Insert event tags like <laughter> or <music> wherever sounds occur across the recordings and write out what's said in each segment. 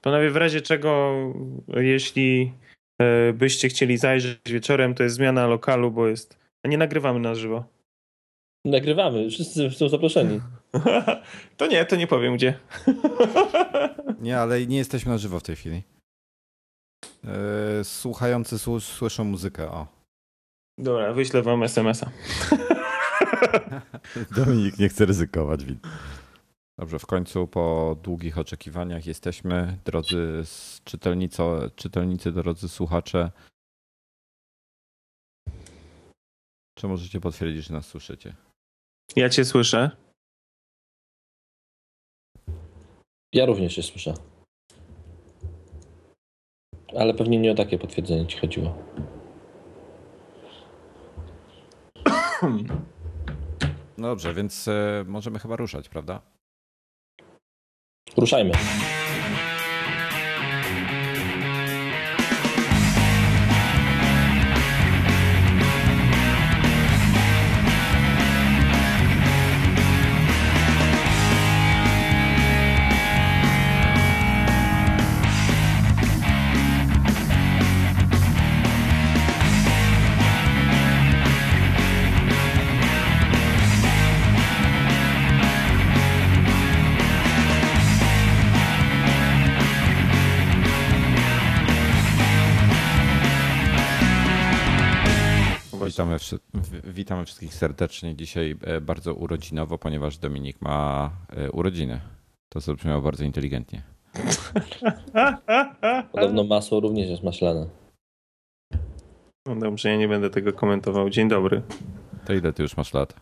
Panowie, w razie czego, jeśli e, byście chcieli zajrzeć wieczorem, to jest zmiana lokalu, bo jest. A nie nagrywamy na żywo. Nagrywamy, wszyscy są zaproszeni. <laughs> to nie, to nie powiem gdzie. <laughs> nie, ale nie jesteśmy na żywo w tej chwili. E, słuchający słyszą muzykę, o. Dobra, wyślę wam SMS-a. <laughs> Dominik nie chce ryzykować. Dobrze, w końcu po długich oczekiwaniach jesteśmy, drodzy czytelnicy, czytelnicy drodzy słuchacze. Czy możecie potwierdzić, że nas słyszycie? Ja cię słyszę. Ja również się słyszę. Ale pewnie nie o takie potwierdzenie ci chodziło. No dobrze, więc e, możemy chyba ruszać, prawda? Ruszajmy. Wszystkich serdecznie. Dzisiaj e, bardzo urodzinowo, ponieważ Dominik ma e, urodziny. To zabrzmiało bardzo inteligentnie. Podobno masło również jest maślane. No dobrze, ja nie będę tego komentował. Dzień dobry. To ile ty już masz lat?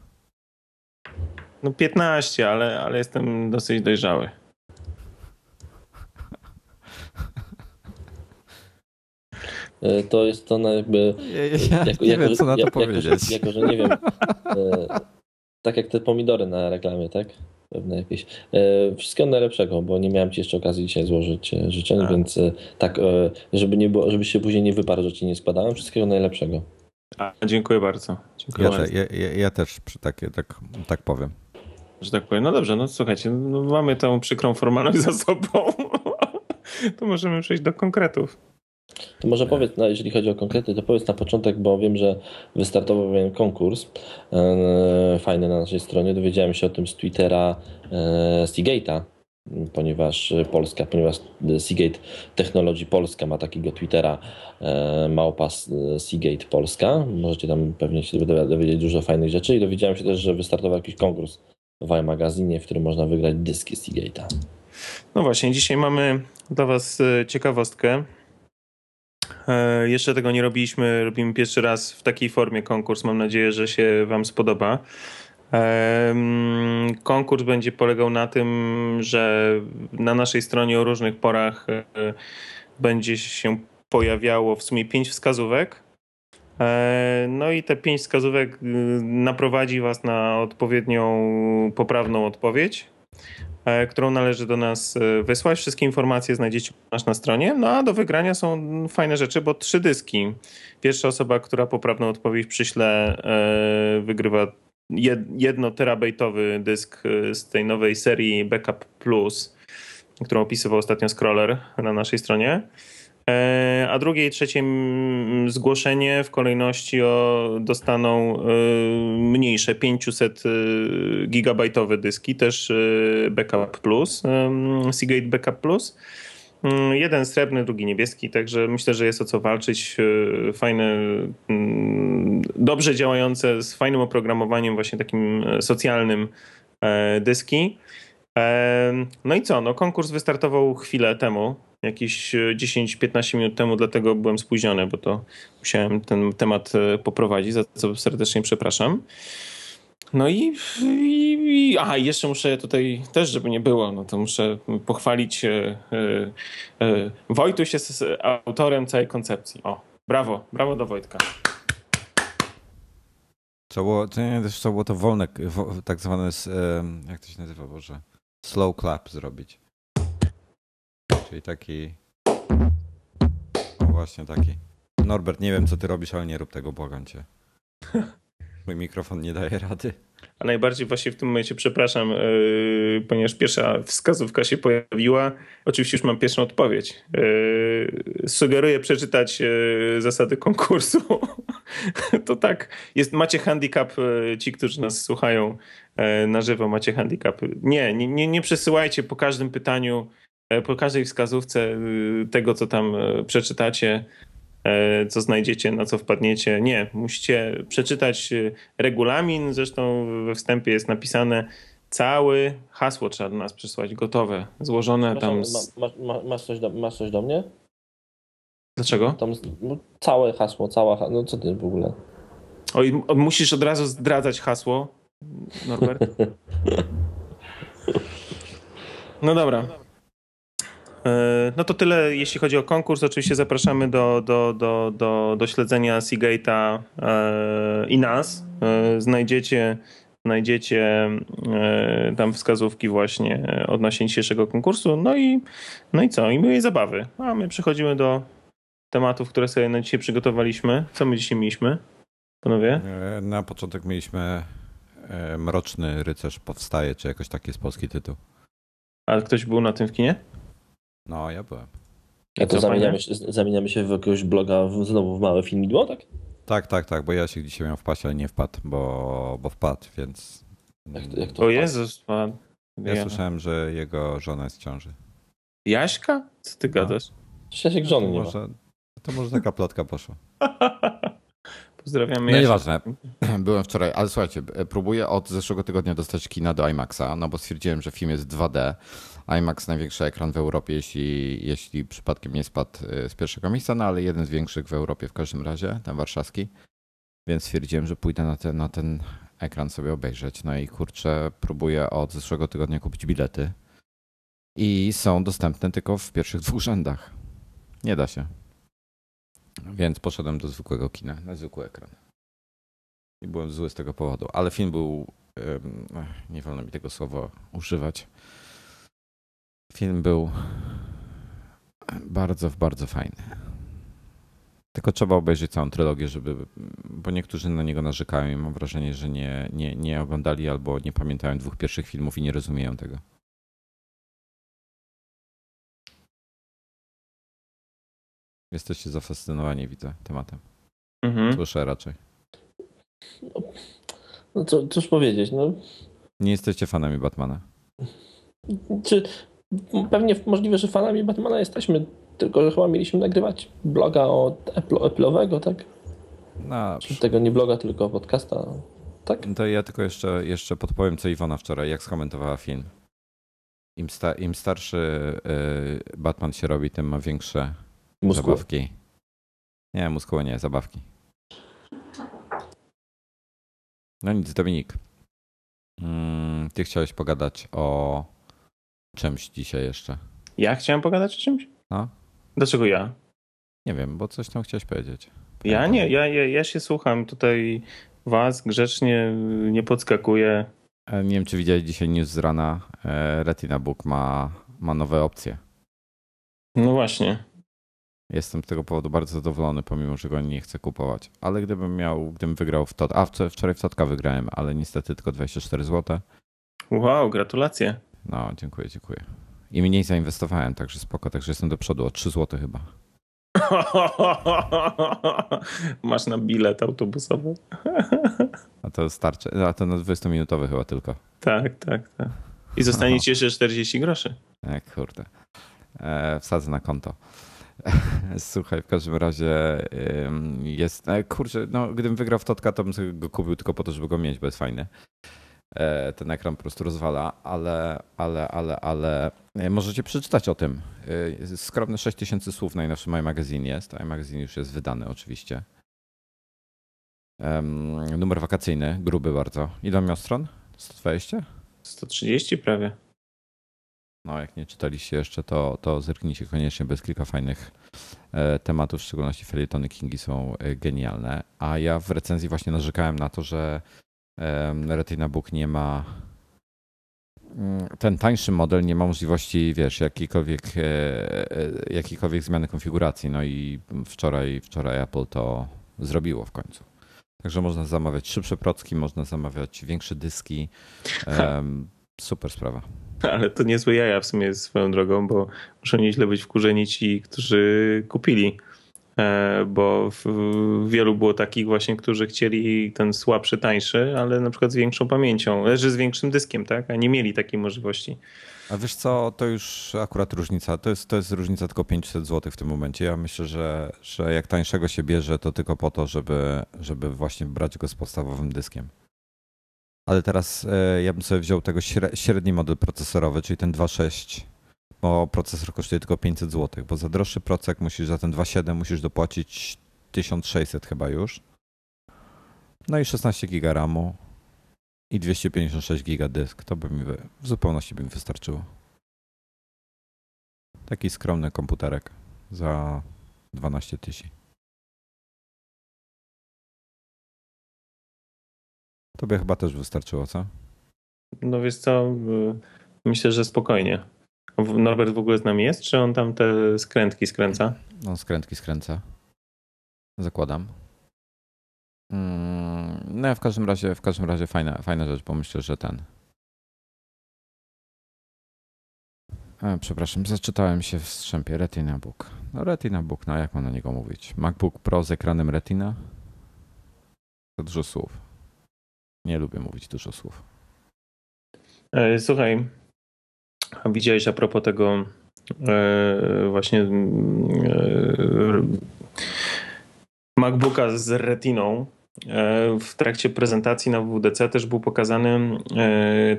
No 15, ale, ale jestem dosyć dojrzały. To jest to na jakby... Ja, ja jako, nie jako, wiem, co na to powiedzieć. Jako, że, jako, że nie wiem, e, tak jak te pomidory na reklamie, tak? Pewne jakieś. E, wszystkiego najlepszego, bo nie miałem ci jeszcze okazji dzisiaj złożyć życzeń, A. więc tak, żeby nie było, żebyś się później nie wyparł, że ci nie składałem. Wszystkiego najlepszego. A, dziękuję bardzo. Dziękuję ja, bardzo. Te, ja, ja, też takie, tak, tak powiem. Że tak powiem. No dobrze, no słuchajcie, no mamy tą przykrą formalność za sobą. <laughs> to możemy przejść do konkretów. To może powiedz, no, jeżeli chodzi o konkrety, to powiedz na początek, bo wiem, że wystartował pewien konkurs e, fajny na naszej stronie. Dowiedziałem się o tym z Twittera e, Seagate'a, ponieważ Polska, ponieważ Seagate Technology Polska ma takiego Twittera e, Małpas Seagate Polska. Możecie tam pewnie się dowiedzieć dużo fajnych rzeczy i dowiedziałem się też, że wystartował jakiś konkurs w iMagazinie, w którym można wygrać dyski Seagate'a. No właśnie, dzisiaj mamy dla Was e, ciekawostkę. E, jeszcze tego nie robiliśmy, robimy pierwszy raz w takiej formie konkurs. Mam nadzieję, że się Wam spodoba. Konkurs będzie polegał na tym, że na naszej stronie o różnych porach e, będzie się pojawiało w sumie pięć wskazówek. E, no i te pięć wskazówek naprowadzi Was na odpowiednią, poprawną odpowiedź. E, którą należy do nas e, wysłać. Wszystkie informacje znajdziecie na stronie. No a do wygrania są fajne rzeczy, bo trzy dyski. Pierwsza osoba, która poprawną odpowiedź przyśle, e, wygrywa jedno terabajtowy dysk z tej nowej serii Backup Plus, którą opisywał ostatnio Scroller na naszej stronie. E, a drugie i trzecie zgłoszenie w kolejności o, dostaną e, mniejsze 500 e, gigabajtowe dyski, też Backup Plus, Seagate Backup Plus. Jeden srebrny, drugi niebieski, także myślę, że jest o co walczyć. Fajne, dobrze działające, z fajnym oprogramowaniem, właśnie takim socjalnym dyski. No i co? No, konkurs wystartował chwilę temu, jakieś 10-15 e, minut temu, dlatego byłem spóźniony, bo to musiałem ten temat e, poprowadzić, za co serdecznie przepraszam. No i, i, aha, jeszcze muszę tutaj też, żeby nie było, no to muszę pochwalić. E, e, Wojtuś jest autorem całej koncepcji. O, brawo, brawo do Wojtka. Co było, to nie, było to wolne, tak zwane, jak to się nazywa, Boże, slow clap zrobić. Czyli taki. O, właśnie taki. Norbert, nie wiem co ty robisz, ale nie rób tego, błagam cię. <laughs> Mój mikrofon nie daje rady. A najbardziej właśnie w tym momencie przepraszam, yy, ponieważ pierwsza wskazówka się pojawiła. Oczywiście już mam pierwszą odpowiedź. Yy, sugeruję przeczytać yy, zasady konkursu. <laughs> to tak, jest, macie handicap, ci, którzy nas słuchają na żywo, macie handicap. Nie, nie, nie przesyłajcie po każdym pytaniu, po każdej wskazówce tego, co tam przeczytacie E, co znajdziecie, na co wpadniecie. Nie, musicie przeczytać e, regulamin, zresztą we wstępie jest napisane cały hasło trzeba do nas przysłać, gotowe, złożone tam. Z... Ma, ma, masz, coś do, masz coś do mnie? Dlaczego? Tam no, całe hasło, cała, no co ty w ogóle? Oj, musisz od razu zdradzać hasło, Norbert. <laughs> No dobra. E, no to tyle, jeśli chodzi o konkurs. Oczywiście zapraszamy do, do, do, do, do śledzenia Seagate'a e, i nas. E, znajdziecie, znajdziecie tam wskazówki właśnie odnośnie dzisiejszego konkursu. No i, no i co? I miłej zabawy. A my przechodzimy do tematów, które sobie na dzisiaj przygotowaliśmy. Co my dzisiaj mieliśmy, panowie? Na początek mieliśmy Mroczny Rycerz Powstaje, czy jakoś taki jest polski tytuł. A ktoś był na tym w kinie? No, ja byłem. A to zamieniamy się, zamieniamy się w jakiegoś bloga w, znowu w małe filmidło, tak? Tak, tak, tak, bo ja się dzisiaj miał wpaść, ale nie wpadł, bo, bo wpadł, więc... Jak to, jak to o Jezus, pan. Ja, ja słyszałem, że jego żona jest w ciąży. Jaśka? Co ty no. gadasz? Szczęście żony nie może, ma. To może taka plotka poszła. <laughs> Pozdrawiamy. No nieważne. <clears throat> Byłem wczoraj, ale słuchajcie, próbuję od zeszłego tygodnia dostać kina do IMAXa, no bo stwierdziłem, że film jest 2D. IMAX największy ekran w Europie, jeśli, jeśli przypadkiem nie spadł y, z pierwszego miejsca, no ale jeden z większych w Europie w każdym razie, ten warszawski. Więc stwierdziłem, że pójdę na ten, na ten ekran sobie obejrzeć. No i kurczę, próbuję od zeszłego tygodnia kupić bilety. I są dostępne tylko w pierwszych dwóch rzędach. Nie da się. Więc poszedłem do zwykłego kina, na zwykły ekran. I byłem zły z tego powodu. Ale film był. Nie wolno mi tego słowa używać. Film był bardzo, bardzo fajny. Tylko trzeba obejrzeć całą trylogię, żeby, bo niektórzy na niego narzekają i mam wrażenie, że nie, nie, nie oglądali albo nie pamiętają dwóch pierwszych filmów i nie rozumieją tego. Jesteście zafascynowani, widzę, tematem. Mhm. Słyszę raczej. No, no co, cóż powiedzieć, no. Nie jesteście fanami Batmana. Czy pewnie możliwe, że fanami Batmana jesteśmy, tylko że chyba mieliśmy nagrywać bloga od Apple'owego, tak? No, Czy tego nie bloga, tylko podcasta, tak? To ja tylko jeszcze, jeszcze podpowiem, co Iwona wczoraj, jak skomentowała film. Im, sta, im starszy y, Batman się robi, tym ma większe Muskułe. zabawki. Nie, muskułe nie, zabawki. No nic, Dominik. Mm, ty chciałeś pogadać o czymś dzisiaj jeszcze. Ja chciałem pogadać o czymś? No. Dlaczego ja? Nie wiem, bo coś tam chciałeś powiedzieć. Ja nie, ja, ja, ja się słucham tutaj was grzecznie, nie podskakuję. E, nie wiem, czy widziałeś dzisiaj news z rana. E, Retina Book ma, ma nowe opcje. No właśnie. Jestem z tego powodu bardzo zadowolony, pomimo że go nie chcę kupować. Ale gdybym miał, gdybym wygrał w tot, a wczoraj w totka wygrałem, ale niestety tylko 24 zł. Wow, gratulacje. No, dziękuję, dziękuję. I mniej zainwestowałem, także spoko, także jestem do przodu o 3 zł chyba. <laughs> Masz na bilet autobusowy. a to starczy, a to na 20-minutowy chyba tylko. Tak, tak, tak. I zostaniecie jeszcze 40 groszy. E, kurde. E, wsadzę na konto. <laughs> Słuchaj, w każdym razie jest. E, kurczę, no, gdybym wygrał w Totka, to bym go kupił tylko po to, żeby go mieć, bo jest fajny. E, ten ekran po prostu rozwala, ale, ale, ale, ale e, możecie przeczytać o tym. Skromne 6000 słów najnowszy My Magazine jest. iMagazine już jest wydany oczywiście. Numer wakacyjny, gruby bardzo. Ile miał stron? 120? 130 prawie. No, jak nie czytaliście jeszcze, to, to zerknijcie koniecznie, bez kilka fajnych e, tematów, w szczególności felietony Kingi są e, genialne. A ja w recenzji właśnie narzekałem na to, że e, Retina Book nie ma mm, ten tańszy model nie ma możliwości, wiesz, jakiejkolwiek, jakiejkolwiek zmiany konfiguracji. No i wczoraj, wczoraj Apple to zrobiło w końcu. Także można zamawiać szybsze procki, można zamawiać większe dyski. Super sprawa. Ale to niezłe jaja w sumie swoją drogą, bo muszą nieźle być wkurzeni ci, którzy kupili. E, bo wielu było takich właśnie, którzy chcieli ten słabszy, tańszy, ale na przykład z większą pamięcią, leży z większym dyskiem, tak? A nie mieli takiej możliwości. A wiesz co, to już akurat różnica. To jest, to jest różnica tylko 500 zł w tym momencie. Ja myślę, że, że jak tańszego się bierze, to tylko po to, żeby, żeby właśnie brać go z podstawowym dyskiem. Ale teraz e, ja bym sobie wziął tego średni model procesorowy, czyli ten 2.6, bo procesor kosztuje tylko 500 zł, bo za droższy procek musisz, za ten 2.7 musisz dopłacić 1600 chyba już. No i 16 GB RAMu i 256 GB dysk. To by mi w zupełności by mi wystarczyło. Taki skromny komputerek za 12 tysięcy. Tobie chyba też wystarczyło, co? No wiesz co, myślę, że spokojnie. Norbert w ogóle z nami jest, czy on tam te skrętki skręca? On skrętki skręca. Zakładam. Mm, no w każdym razie, w każdym razie fajna, fajna rzecz, bo myślę, że ten. E, przepraszam, zaczytałem się w strzępie Retina Book. No Retina Book, no jak mam na niego mówić? MacBook Pro z ekranem Retina? To dużo słów. Nie lubię mówić dużo słów. E, słuchaj, widziałeś a propos tego e, właśnie e, MacBooka z retiną. W trakcie prezentacji na WDC też był pokazany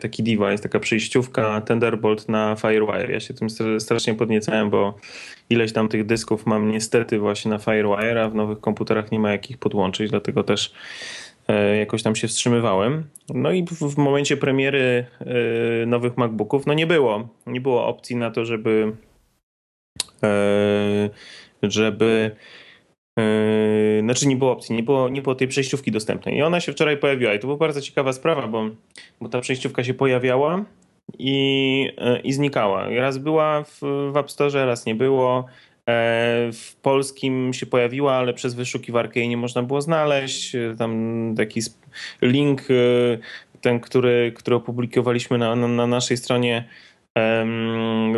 taki device, taka przejściówka Thunderbolt na Firewire. Ja się tym strasznie podniecałem, bo ileś tam tych dysków mam niestety właśnie na Firewire, a w nowych komputerach nie ma jakich podłączyć, dlatego też E, jakoś tam się wstrzymywałem. No i w, momencie premiery e, nowych MacBooków, no nie było, nie było opcji na to, żeby e, żeby znaczy nie było opcji, nie było, nie było tej przejściówki dostępnej. I ona się wczoraj pojawiła i to była bardzo ciekawa sprawa, bo, bo ta przejściówka się pojawiała i, i znikała. Raz była w, w App Store, raz nie było. E, w polskim się pojawiła, ale przez wyszukiwarkę jej nie można było znaleźć. E, tam taki link, e, ten, który, który opublikowaliśmy na, na, na naszej stronie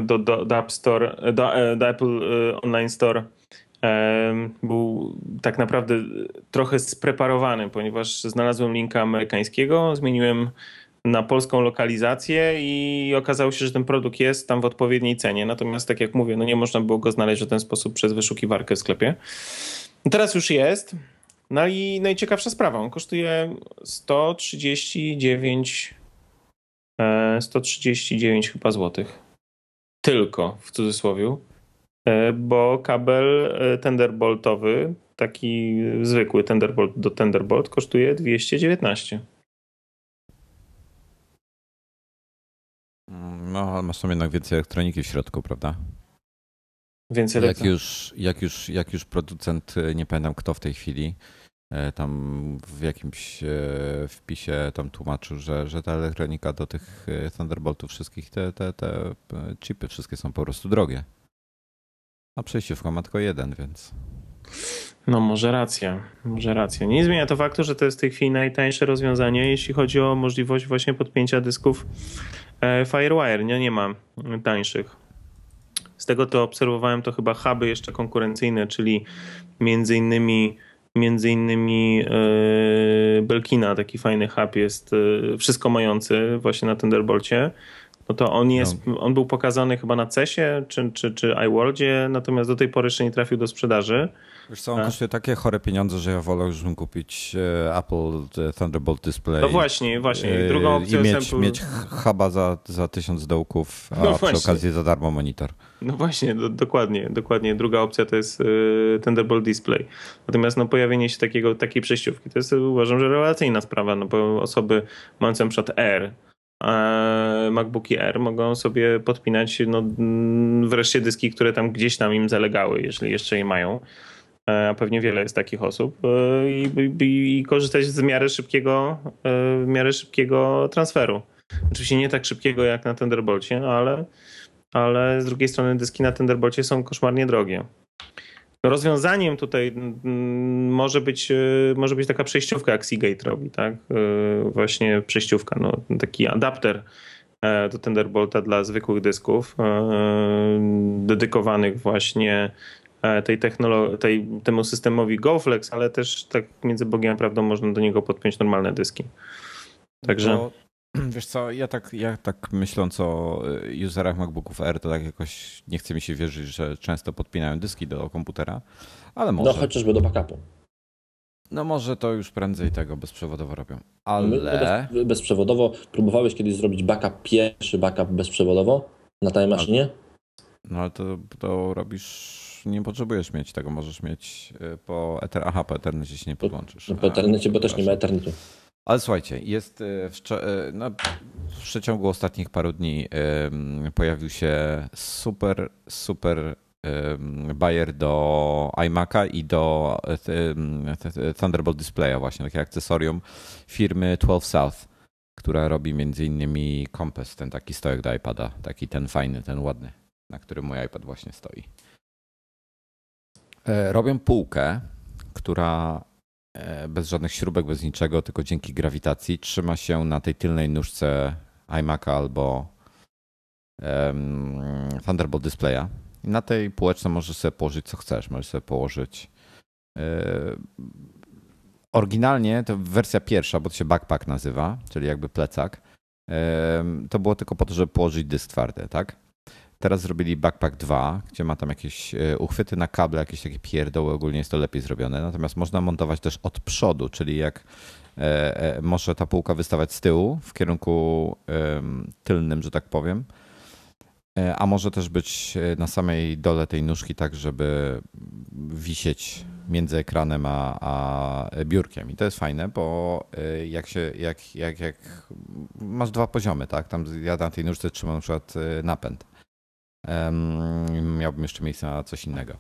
do, do, do App Store, do, do Apple Online Store był tak naprawdę trochę spreparowany, ponieważ znalazłem linka amerykańskiego, zmieniłem na polską lokalizację i okazało się, że ten produkt jest tam w odpowiedniej cenie. Natomiast tak jak mówię, no nie można było go znaleźć w ten sposób przez wyszukiwarkę w sklepie. Teraz już jest. No i najciekawsza sprawa, on kosztuje 139 139 e, chyba złotych. Tylko w cudzysłowie, e, bo kabel e, Thunderboltowy, taki zwykły Thunderbolt do Thunderbolt kosztuje 219. No, masz tam jednak więcej elektroniki w środku, prawda? Więcej jak już, jak, już, jak już producent, e, nie pamiętam kto w tej chwili, e, tam w jakimś e, wpisie tam tłumaczył, że, że ta elektronika do tych Thunderboltów wszystkich, te, te, te chipy wszystkie są po prostu drogie. A przejściówka ma tylko jeden, więc... No może racja, może racja. Nie zmienia to faktu, że to jest w tej chwili najtańsze rozwiązanie, jeśli chodzi o możliwość właśnie podpięcia dysków E, Firewire, nie, nie ma tańszych. Z tego to obserwowałem, to chyba huby jeszcze konkurencyjne, czyli między innymi między innymi yy, Belkina, taki fajny hub jest yy, wszystko mający właśnie na Thunderbolcie. No to on jest, no. on był pokazany chyba na CESie czy, czy, czy iWorldzie, natomiast do tej pory jeszcze nie trafił do sprzedaży. Wiesz co, on A? kosztuje takie chore pieniądze, że ja wolę już kupić e, Apple e, Thunderbolt Display. No właśnie, właśnie. Drugą e, opcją I mieć, Apple... mieć huba za, za tysiąc dołków, a no przy okazji za darmo monitor. No właśnie, do, dokładnie, dokładnie. Druga opcja to jest y, Thunderbolt Display. Natomiast no, pojawienie się takiego, takiej przejściówki to jest uważam, że rewelacyjna sprawa, no bo osoby mające przykład R, MacBooki R mogą sobie podpinać no, wreszcie dyski, które tam gdzieś tam im zalegały, jeżeli jeszcze je mają. E, a pewnie wiele jest takich osób, e, i, i, i korzystać z miary szybkiego, e, w miarę szybkiego transferu. Oczywiście nie tak szybkiego jak na Thunderbolcie, ale, ale z drugiej strony dyski na Thunderbolcie są koszmarnie drogie. rozwiązaniem tutaj może być, może być taka przejściówka, jak Seagate robi, tak? Właśnie przejściówka, no, taki adapter do Thunderbolta dla zwykłych dysków, dedykowanych właśnie tej technolo- tej, temu systemowi GoFlex, ale też tak między Bogiem a prawdą można do niego podpiąć normalne dyski. Także... Bo, <clears throat> wiesz co, ja tak, ja tak myśląc o y, userach MacBooków R, to tak jakoś nie chce mi się wierzyć, że często podpinają dyski do komputera, ale może. No chociażby do backupu. No może to już prędzej tego bezprzewodowo robią, ale... Bez, bezprzewodowo, próbowałeś kiedyś zrobić backup, pierwszy backup bezprzewodowo na tej maszynie? No ale to, to robisz nie potrzebujesz mieć tego, możesz mieć y, po Ether. Aha, po Ethernetie się nie podłączysz. No, po Ethernecie, bo też nie ma Ethernetu. Ale słuchajcie, jest y, w, y, no, w przeciągu ostatnich paru dni pojawił się super, super buyer do iMac'a i do Thunderbolt Displaya właśnie, takie akcesorium firmy 12 South, która robi między innymi Compass, ten taki stojak do iPada, taki ten fajny, ten ładny, na którym mój iPad właśnie stoi. E, robią półkę, która e, bez żadnych śrubek, bez niczego, tylko dzięki grawitacji trzyma się na tej tylnej nóżce iMac'a albo Thunderbolt Displaya. I na tej półeczce możesz sobie położyć co chcesz. Możesz sobie położyć. Yy, oryginalnie to wersja pierwsza, bo to się backpack nazywa, czyli jakby plecak. To było tylko po to, żeby położyć dysk twardy, tak? Teraz zrobili Backpack 2, gdzie ma tam jakieś e, uchwyty na kable, jakieś takie pierdoły, ogólnie jest to lepiej zrobione. Natomiast można montować też od przodu, czyli jak e, e, może ta półka wystawać z tyłu w kierunku tylnym, że tak powiem. A może też być na samej dole tej nóżki, tak żeby wisieć między ekranem a, a biurkiem. I to jest fajne, bo jak się, jak, jak, jak masz dwa poziomy, tak? Tam ja na tej nóżce trzymam na przykład napęd miałbym jeszcze miejsce na coś innego.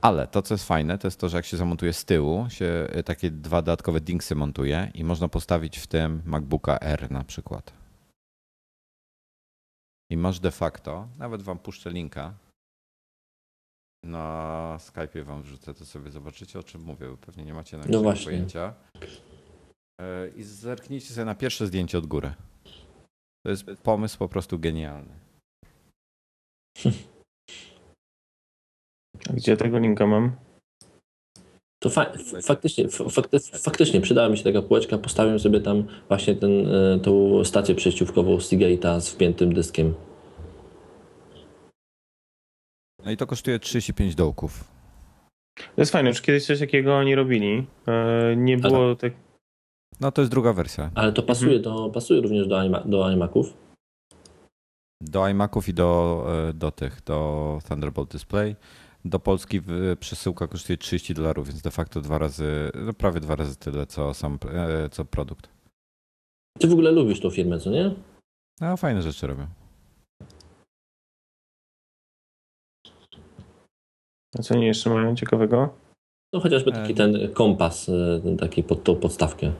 Ale to, co jest fajne, to jest to, że jak się zamontuje z tyłu, się e, takie dwa dodatkowe dingsy montuje i można postawić w tym MacBooka R na przykład. I masz de facto, nawet wam puszczę linka, na Skype'ie wam wrzucę, to sobie zobaczycie o czym mówię, bo pewnie nie macie na no pojęcia. E, I zerknijcie sobie na pierwsze zdjęcie od góry. To jest pomysł po prostu genialny. <laughs> A gdzie tego linka mam? To fa faktycznie, fakty faktycznie przydała mi się taka półeczka. Postawiłem sobie tam właśnie ten, e, tą stację przejściówkową Seagate'a z wpiętym dyskiem. No i to kosztuje 35 dołków. To jest fajne, już kiedyś coś takiego oni robili. E, nie było tak. No to jest druga wersja. Ale to pasuje, mhm. do, pasuje również do, iMa do iMaców. Do iMaców i do, e, do tych, do Thunderbolt Display. Do Polski przesyłka kosztuje 30 dolarów, więc de facto dwa razy, no prawie dwa razy tyle, co sam e, co produkt. Ty w ogóle lubisz tą firmę, co nie? No, fajne rzeczy robią. A co oni jeszcze mają ciekawego? No chociażby taki e, ten kompas, ten taki pod tą podstawkę.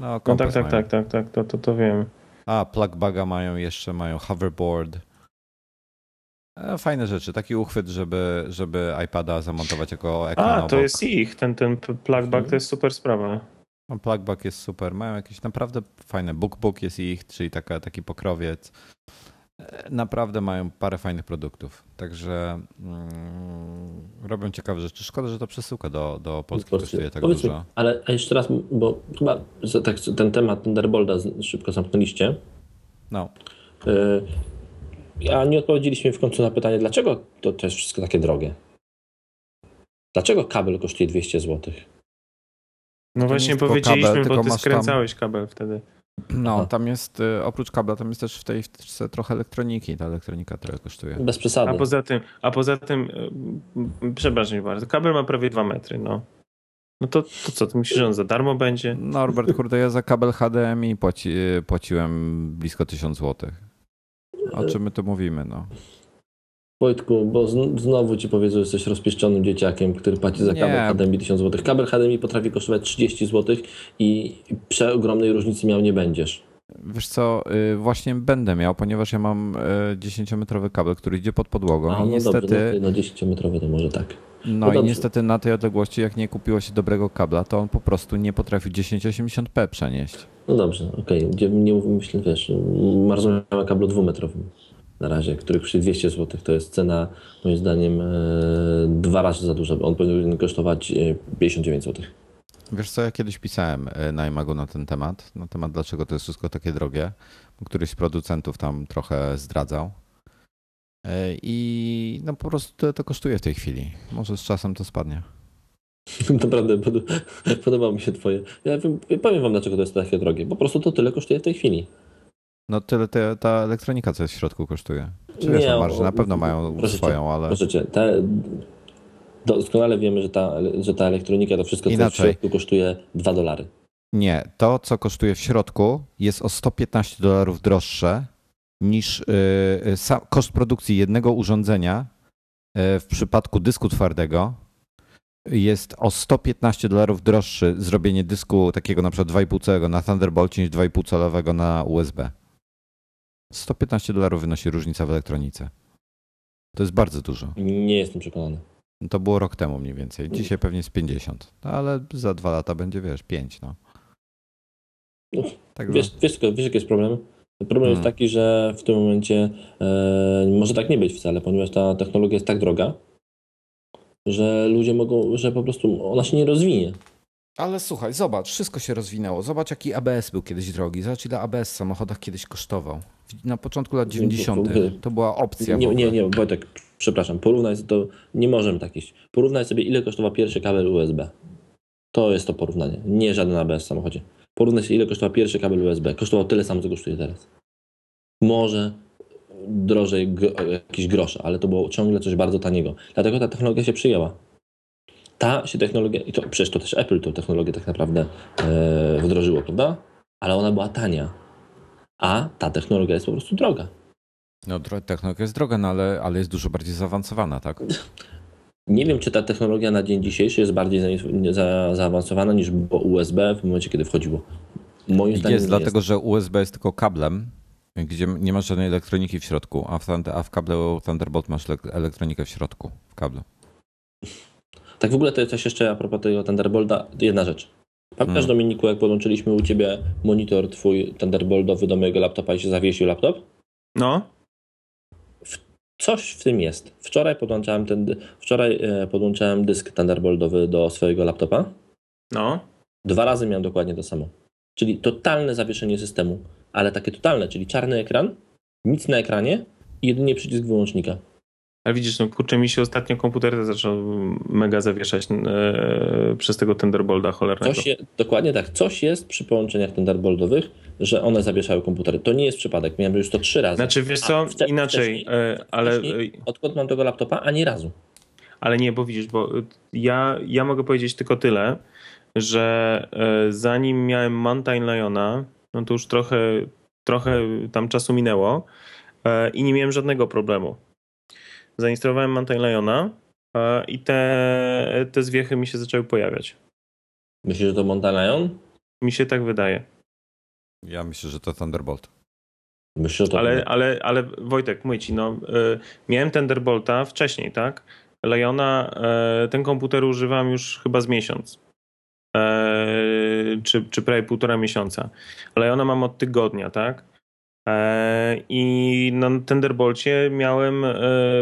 No, kompas no tak, tak, tak, tak, tak, to, to, to wiem. A, plugbaga mają jeszcze, mają hoverboard. E, fajne rzeczy. Taki uchwyt, żeby, żeby iPada zamontować jako ekran A, obok. to jest ich. Ten, ten plugbag to jest super sprawa. No, plugbag jest super. Mają jakieś naprawdę fajne. Bookbook jest ich, czyli taka, taki pokrowiec. Naprawdę mają parę fajnych produktów. Także mm, robią ciekawe rzeczy. Szkoda, że to przesyłka do, do Polski kosztuje tak Powiedz dużo. Mi, ale jeszcze raz, bo chyba tak, ten temat Thunderbolta szybko zamknęliście. No. Y, a nie odpowiedzieliśmy w końcu na pytanie, dlaczego to, to jest wszystko takie drogie? Dlaczego kabel kosztuje 200 zł? No właśnie powiedzieliśmy, kabel, bo ty skręcałeś tam... kabel wtedy. No, Aha. tam jest y, oprócz kabla, tam jest też w tej wtyczce trochę elektroniki. Ta elektronika trochę kosztuje. Bez przesady. A poza tym, a poza tym y, przepraszam bardzo, kabel ma prawie 2 metry, no. No to, to co, to myślisz, że on za darmo będzie? Norbert, kurde, ja za kabel HDMI płaci, płaciłem blisko 1000 zł. O czym my tu mówimy, no? Wojtku, bo znowu ci powiedzą, że jesteś rozpieszczonym dzieciakiem, który płaci za kabel HDMI 1000 zł. Kabel HDMI potrafi kosztować 30 zł i przeogromnej różnicy miał nie będziesz. Wiesz co, y, właśnie będę miał, ponieważ ja mam 10-metrowy y, kabel, który idzie pod podłogą. A, no i niestety... Dobrze, no, no 10-metrowy to może tak. No, no i niestety na tej odległości, jak nie kupiło się dobrego kabla, to on po prostu nie potrafił 1080p przenieść. No dobrze, okej. Okay. Nie myślę, wiesz, o kablu dwumetrowym na razie, który kosztuje 200 zł. To jest cena, moim zdaniem, e, dwa razy za duża. On powinien kosztować 59 zł. Wiesz co, ja kiedyś pisałem e, na Imagu na ten temat, na temat dlaczego to jest wszystko takie drogie. Któryś z producentów tam trochę zdradzał. E, I no po prostu to, to kosztuje w tej chwili. Może z czasem to spadnie. <laughs> Naprawdę podoba mi się twoje. Ja powiem wam, dlaczego to jest takie drogie. Po prostu to tyle kosztuje w tej chwili. No tyle te, ta elektronika, co jest w środku, kosztuje. Czy wiesz, nie, marże na pewno mają proszę swoją, cię, ale... Proszę cię, te, doskonale wiemy, że ta, że ta elektronika, to wszystko, co Inaczej. jest w środku, kosztuje 2 dolary. Nie, to, co kosztuje w środku, jest o 115 dolarów droższe niż yy, koszt produkcji jednego urządzenia yy, w przypadku dysku twardego jest o 115 dolarów droższy zrobienie dysku takiego na przykład 2,5 calowego na Thunderbolcie niż 2,5 calowego na USB. 115 dolarów wynosi różnica w elektronice. To jest bardzo dużo. Nie jestem przekonany. To było rok temu mniej więcej. Dzisiaj pewnie jest 50. No, ale za dwa lata będzie, wiesz, 5. No. no tak wiesz, wiesz, wiesz, jaki jest problem? Problem hmm. jest taki, że w tym momencie e, może tak nie być wcale, ponieważ ta technologia jest tak droga, że ludzie mogą, że po prostu ona się nie rozwinie. Ale słuchaj, zobacz, wszystko się rozwinęło. Zobacz, jaki ABS był kiedyś drogi. Zobacz, ile ABS w samochodach kiedyś kosztował. Na początku lat 90. to była opcja. Nie, nie, nie, Wojtek, przepraszam, porównaj to, nie możemy tak iść. Porównaj sobie, ile kosztował pierwszy kabel USB. To jest to porównanie, nie żaden ABS w samochodzie. Porównaj sobie, ile kosztował pierwszy kabel USB. Kosztował tyle samo, co kosztuje teraz. Może drożej jakieś grosze, ale to było ciągle coś bardzo taniego. Dlatego ta technologia się przyjęła ta się technologia, i to przecież to też Apple tą technologię tak naprawdę e, wdrożyło, prawda? Ale ona była tania, a ta technologia jest po prostu droga. No, technologia jest droga, no ale, ale jest dużo bardziej zaawansowana, tak? Nie wiem, czy ta technologia na dzień dzisiejszy jest bardziej za, za, zaawansowana niż było USB w momencie, kiedy wchodziło. Moim zdaniem jest, dlatego jest. że USB jest tylko kablem, gdzie nie masz żadnej elektroniki w środku, a w, a w kablu Thunderbolt masz elektronikę w środku, w kablu. Tak w ogóle to jest coś jeszcze a propos tego Thunderbolta, jedna rzecz. Pamiętasz, hmm. Dominiku, jak podłączyliśmy u ciebie monitor twój Thunderboltowy do mojego laptopa i się zawiesił laptop? No. Coś w tym jest. Wczoraj podłączałem ten, wczoraj e, podłączałem dysk Thunderboltowy do swojego laptopa. No. Dwa razy miałem dokładnie to samo. Czyli totalne zawieszenie systemu, ale takie totalne, czyli czarny ekran, nic na ekranie i jedynie przycisk wyłącznika. Ale widzisz, no kurczę, mi się ostatnio komputer zaczął mega zawieszać e, przez tego Thunderbolta cholernego. Coś je, dokładnie tak. Coś jest przy połączeniach Thunderboltowych, że one zawieszają komputery. To nie jest przypadek. Miałem już to trzy razy. Znaczy, wiesz co, inaczej, e, ale... E, odkąd mam tego laptopa? Ani razu. Ale nie, bo widzisz, bo ja, ja mogę powiedzieć tylko tyle, że e, zanim miałem Mountain Liona, no to już trochę, trochę tam czasu minęło e, i nie miałem żadnego problemu zainstalowałem Mountain Liona i te, te zwiechy mi się zaczęły pojawiać. Myślisz, że to Mountain Lion? Mi się tak wydaje. Ja myślę, że to Thunderbolt. Myślę, że to ale, ale, ale Wojtek, mówię ci, no, y, miałem Thunderbolta wcześniej, tak? Liona, y, ten komputer używam już chyba z miesiąc. Y, czy, czy prawie półtora miesiąca. Liona mam od tygodnia, tak? E, I na Thunderbolcie miałem e,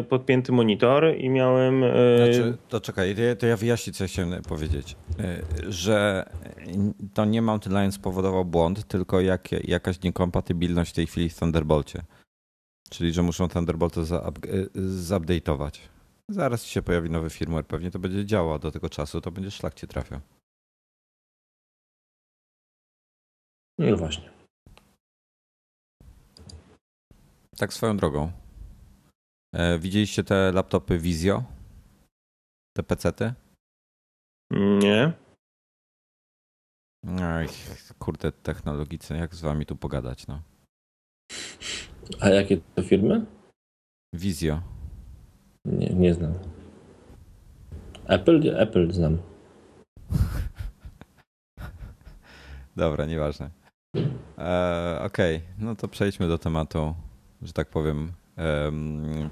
podpięty monitor i miałem. E, znaczy, to czekaj, to ja wyjaśnię, co chciałem powiedzieć. Że to nie Mountain Lion spowodował błąd, tylko jak, jakaś niekompatybilność w tej chwili w Thunderbolcie. Czyli, że muszą Thunderbolta zupdate'ować. Zaraz się pojawi nowy firmware, pewnie to będzie działało do tego czasu, to będzie szlak cię trafiał. No właśnie. Tak swoją drogą. E, widzieliście te laptopy Vizio? Te pecety? Nie. Oj, kurde, technologicy, jak z wami tu pogadać, no. A jakie to firmy? Vizio. Nie, nie znam. Apple, Apple znam. <laughs> Dobra, nieważne. E, Okej, okay. no to przejdźmy do tematu że tak powiem,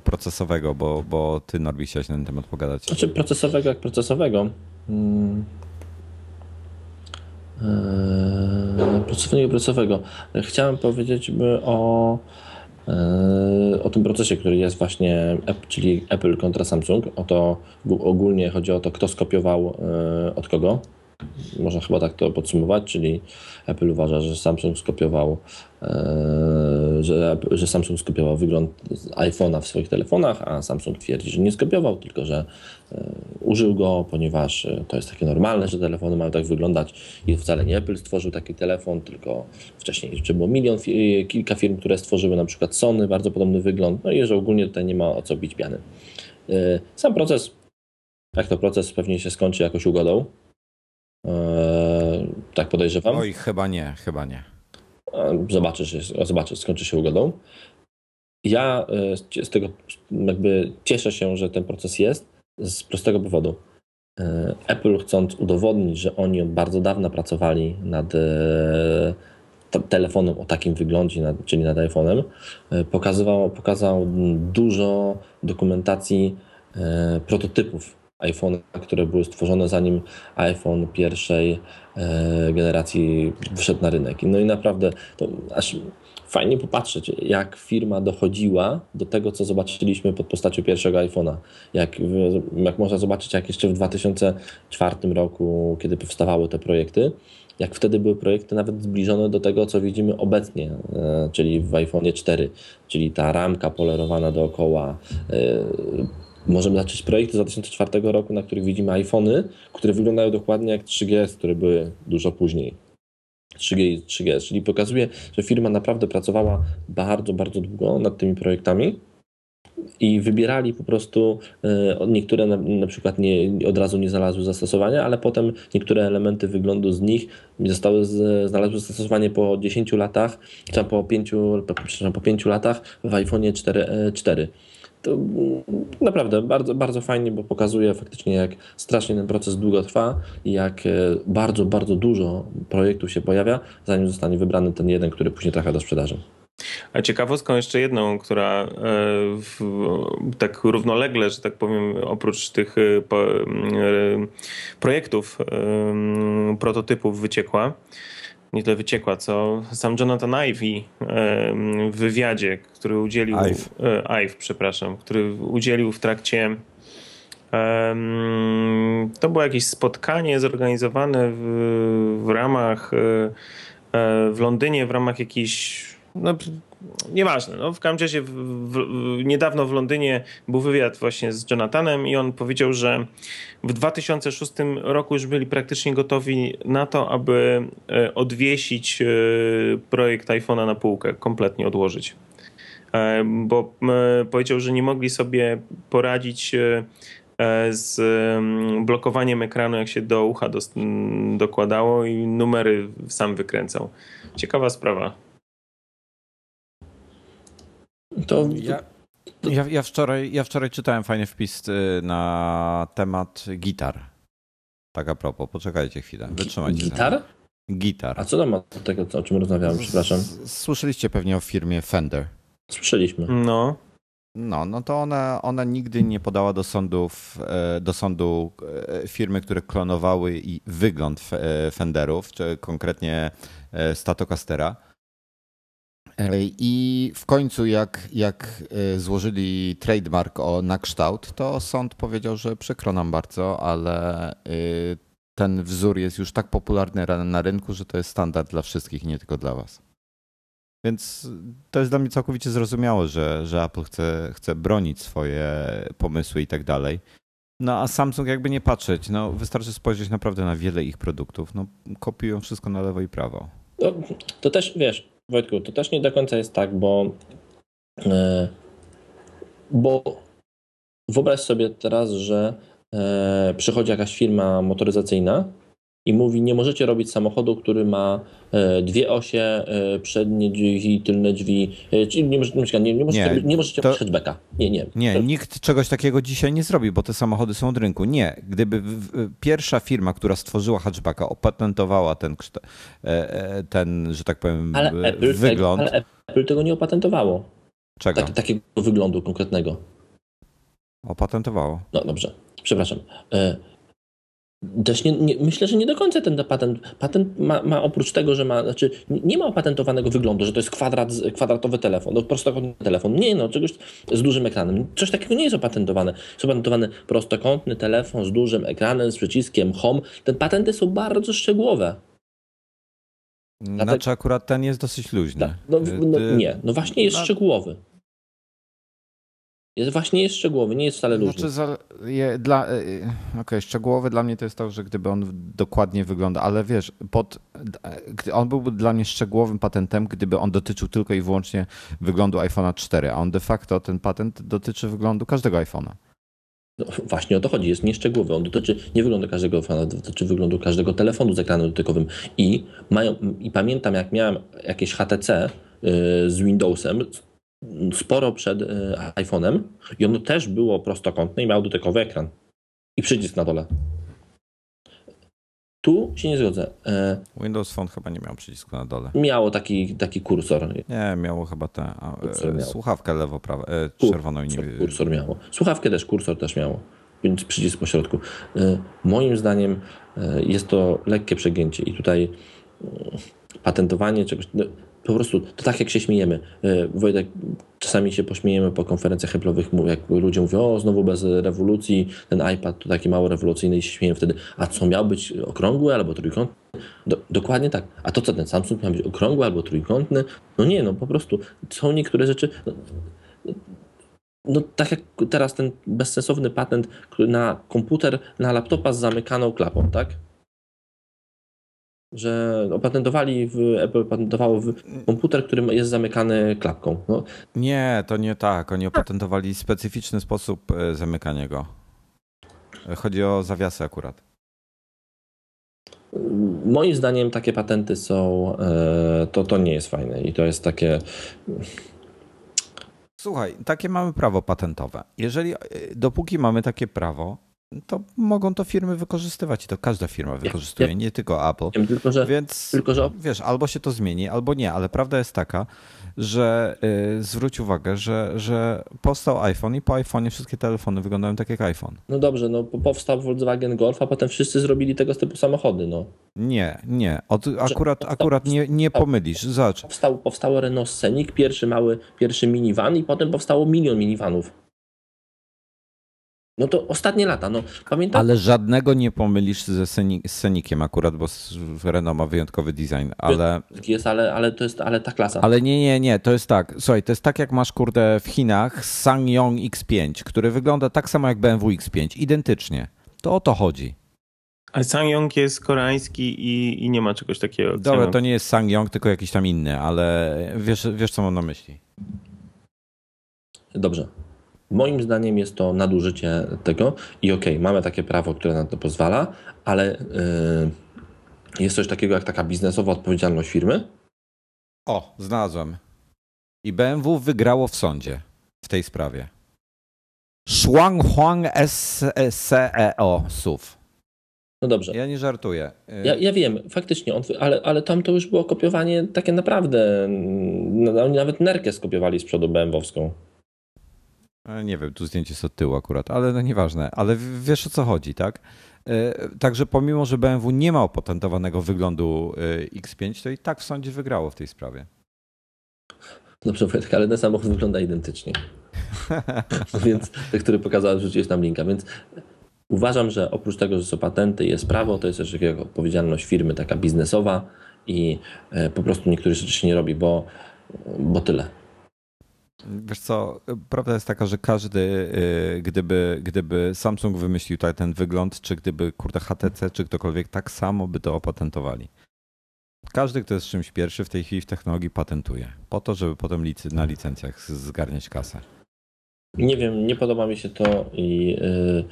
procesowego, bo, bo ty Norbi chciałeś na ten temat pogadać. Znaczy procesowego jak procesowego. Hmm. Eee, procesowego procesowego. Chciałem powiedzieć o, eee, o tym procesie, który jest właśnie, czyli Apple kontra Samsung. O to ogólnie chodzi o to, kto skopiował eee, od kogo można chyba tak to podsumować, czyli Apple uważa, że Samsung skopiował, e, że, że Samsung skopiował wygląd iPhone'a w swoich telefonach, a Samsung twierdzi, że nie skopiował, tylko że e, użył go, ponieważ e, to jest takie normalne, że telefony mają tak wyglądać i wcale nie Apple stworzył taki telefon, tylko wcześniej jeszcze było milion, kilka firm, które stworzyły na przykład Sony, bardzo podobny wygląd, no i że ogólnie tutaj nie ma o co bić piany. Sam proces, jak to proces pewnie się skończy jakoś ugodą, Eee, tak podejrzewam. Oj, chyba nie, chyba nie. Zobaczysz, zobaczysz skończy się ugodą. Ja e, z tego jakby cieszę się, że ten proces jest z prostego powodu. E, Apple chcąc udowodnić, że oni od bardzo dawna pracowali nad e, telefonem o takim wyglądzie, czyli nad iPhone'em, pokazywał, pokazał dużo dokumentacji prototypów iPhone, które były stworzone zanim iPhone pierwszej e, generacji wyszedł na rynek. No i naprawdę to aż fajnie popatrzeć, jak firma dochodziła do tego, co zobaczyliśmy pod postacią pierwszego iPhone'a. Jak, jak można zobaczyć, jak jeszcze w 2004 roku, kiedy powstawały te projekty, jak wtedy były projekty nawet zbliżone do tego, co widzimy obecnie, e, czyli w iPhone 4, czyli ta ramka polerowana dookoła, e, Możemy zacząć projekty z 2004 roku, na których widzimy iPhony, które wyglądają dokładnie jak 3GS, które były dużo później. 3G i 3GS, czyli pokazuje, że firma naprawdę pracowała bardzo, bardzo długo nad tymi projektami i wybierali po prostu, e, niektóre na, na, przykład nie, od razu nie znalazły zastosowania, ale potem niektóre elementy wyglądu z nich zostały z, znalazły zastosowanie po 10 latach, czy po 5, po, po 5 latach w iPhone 4. 4 to naprawdę bardzo, bardzo fajnie, bo pokazuje faktycznie, jak strasznie ten proces długo trwa i jak e, bardzo, bardzo dużo projektów się pojawia, zanim zostanie wybrany ten jeden, który później trafia do sprzedaży. A ciekawostką jeszcze jedną, która e, w, tak równolegle, że tak powiem, oprócz tych e, projektów, prototypów wyciekła, nie tyle wyciekła, co sam Jonathan Ivey w wywiadzie, który udzielił. Ive. Ive, przepraszam, który udzielił w trakcie. To było jakieś spotkanie zorganizowane w, w ramach e, e, w Londynie, w ramach jakiejś no, nieważne. No, w każdym razie w, w, niedawno w Londynie był wywiad właśnie z Jonathanem i on powiedział, że w 2006 roku już byli praktycznie gotowi na to, aby e, odwiesić e, projekt iPhone'a na półkę, kompletnie odłożyć. E, bo powiedział, że nie mogli sobie poradzić z blokowaniem ekranu, jak się do ucha dokładało i numery sam wykręcał. Ciekawa sprawa. To, ja, ja, ja, wczoraj, ja wczoraj czytałem fajny wpis y, na temat gitar. Tak a propos, poczekajcie chwilę, wytrzymajcie. Gitar? Gitar. A co tam ma do tego, o czym rozmawiałem, przepraszam? Słyszeliście pewnie o firmie Fender. Słyszeliśmy. No. No, no to ona, ona nigdy nie podała do, sądów, e, do sądu e, firmy, które klonowały i wygląd e, Fenderów, czy konkretnie Statocastera. I w końcu, jak, jak e, złożyli trademark o, na kształt, to sąd powiedział, że przykro nam bardzo, ale e, ten wzór jest już tak popularny na rynku, że to jest standard dla wszystkich, nie tylko dla Was. Więc to jest dla mnie całkowicie zrozumiałe, że, że Apple chce, chce bronić swoje pomysły i tak dalej. No a Samsung jakby nie patrzeć, no wystarczy spojrzeć naprawdę na wiele ich produktów. No kopiują wszystko na lewo i prawo. To, to też, wiesz, Wojtku, to też nie do końca jest tak, bo, e, bo wyobraź sobie teraz, że e, przychodzi jakaś firma motoryzacyjna i mówi, nie możecie robić samochodu, który ma e, dwie osie, e, przednie drzwi, tylne drzwi, e, czyli nie, możecie, nie, nie możecie, nie, nie możecie to, robić hatchbacka. Nie, nie. Nie, nikt czegoś takiego dzisiaj nie zrobi, bo te samochody są od rynku. Nie, gdyby pierwsza firma, która stworzyła hatchbacka, opatentowała ten, ten że tak powiem, ale wygląd. Apple, ale Apple tego nie opatentowała. Czego? Tak, takiego wyglądu konkretnego. Opatentowało. No dobrze, przepraszam. Też nie, nie, myślę, że nie do końca ten patent. Patent ma, ma, oprócz tego, że ma, znaczy nie ma opatentowanego wyglądu, że to jest kwadrat, kwadratowy telefon, no prostokątny telefon. Nie, no czegoś z dużym ekranem. Coś takiego nie jest opatentowane. Jest opatentowany prostokątny telefon z dużym ekranem, z przyciskiem home. Te patenty są bardzo szczegółowe. Znaczy akurat ten jest dosyć luźny. Tak, no, no, nie, no właśnie jest no, szczegółowy. Jest właśnie jest szczegółowy, nie jest wcale luźny. Znaczy, za, je, dla, e, e, Okej, okay, szczegółowy dla mnie to jest to, że gdyby on dokładnie wygląda, ale wiesz, pod, gdy on byłby dla mnie szczegółowym patentem, gdyby on dotyczył tylko i wyłącznie wyglądu iPhone'a 4, a on de facto ten patent dotyczy wyglądu każdego iPhone'a. No, właśnie o to chodzi, jest nieszczegółowy. On dotyczy nie wyglądu każdego iPhone'a, dotyczy wyglądu każdego telefonu z ekranem dotykowym. I, mają, i pamiętam, jak miałem jakieś HTC yy, z Windowsem, sporo przed e, iPhone'em i ono też było prostokątne i miało dotykowy ekran i przycisk na dole. Tu się nie zgodzę. E, Windows Phone chyba nie miał przycisku na dole. Miało taki, taki kursor. Nie, miało chyba tę e, słuchawkę lewo, prawo, e, czerwoną i nie Kursor miało. Słuchawkę też, kursor też miało. Więc przycisk po środku. Moim zdaniem jest to lekkie przegięcie i tutaj patentowanie czegoś. Po prostu to tak jak się śmiejemy. E, Wojtek, czasami się pośmiejemy po konferencjach Apple'owych, jak ludzie mówią, o znowu bez rewolucji, ten iPad to taki mało rewolucyjny i się śmiejemy wtedy, a co miał być okrągły albo trójkątny? Do, dokładnie tak. A to co ten Samsung miał być okrągły albo trójkątny? No nie, no po prostu są niektóre rzeczy. No, no tak jak teraz ten bezsensowny patent na komputer, na laptopa z zamykaną klapą, tak? Że opatentowali, w, Apple patentowało w komputer, który jest zamykany klapką. No. Nie, to nie tak. Oni opatentowali specyficzny sposób e, zamykania go. Chodzi o zawiasy akurat. Moim zdaniem takie patenty są, e, to, to nie jest fajne i to jest takie... Słuchaj, takie mamy prawo patentowe. Jeżeli, e, dopóki mamy takie prawo, to mogą to firmy wykorzystywać i to każda firma wykorzystuje, ja, ja, nie tylko Apple. Wiem, tylko, że, Więc tylko, że... wiesz, albo się to zmieni, albo nie, ale prawda jest taka, że yy, zwróć uwagę, że, że powstał iPhone i po iPhone'ie wszystkie telefony wyglądają tak jak iPhone. No dobrze, no powstał Volkswagen Golf, a potem wszyscy zrobili tego typu samochody, no. Nie, nie, Od, akurat, powstał, akurat nie, nie pomylisz, zobacz. Powstał, powstało Renault Scenic, pierwszy mały, pierwszy minivan i potem powstało milion minivanów. No to ostatnie lata, no pamiętam. Ale żadnego nie pomylisz ze Scenikiem akurat, bo Renault ma wyjątkowy design, ale... Jest, ale, ale to jest, ale ta klasa. Ale nie, nie, nie, to jest tak, słuchaj, to jest tak jak masz, kurde, w Chinach SsangYong X5, który wygląda tak samo jak BMW X5, identycznie. To o to chodzi. Ale SsangYong jest koreański i, i nie ma czegoś takiego. Dobra, to nie jest SsangYong, tylko jakiś tam inny, ale wiesz, wiesz co mam na myśli. Dobrze. Moim zdaniem jest to nadużycie tego i okej, okay, mamy takie prawo, które na to pozwala, ale yy, jest coś takiego jak taka biznesowa odpowiedzialność firmy? O, znalazłem. I BMW wygrało w sądzie w tej sprawie. Shuanghuang SCEO SUV. No dobrze. Ja nie żartuję. Ja, ja wiem, faktycznie, on, ale, ale tam to już było kopiowanie takie naprawdę. No, oni nawet nerkę skopiowali z przodu BMW-wską. E, nie wiem, tu zdjęcie jest od tyłu akurat, ale no nieważne. Ale wiesz o co chodzi, tak? E, także pomimo, że BMW nie ma opatentowanego wyglądu e, X5, to i tak w sądzie wygrało w tej sprawie. Dobrze, Wojtek, ale ten samochód wygląda identycznie. <laughs> więc ten, który pokazałem, jest tam linka. Więc uważam, że oprócz tego, że są patenty i jest prawo, to jest też jakaś odpowiedzialność firmy taka biznesowa i po prostu niektórych rzeczy się nie robi, bo, bo tyle. Wiesz co, prawda jest taka, że każdy, y, gdyby, gdyby Samsung wymyślił tutaj ten wygląd, czy gdyby kurde HTC, czy ktokolwiek, tak samo by to opatentowali. Każdy, kto jest czymś pierwszy w tej chwili w technologii patentuje, po to, żeby potem na licencjach zgarniać kasę. Nie wiem, nie podoba mi się to i yy,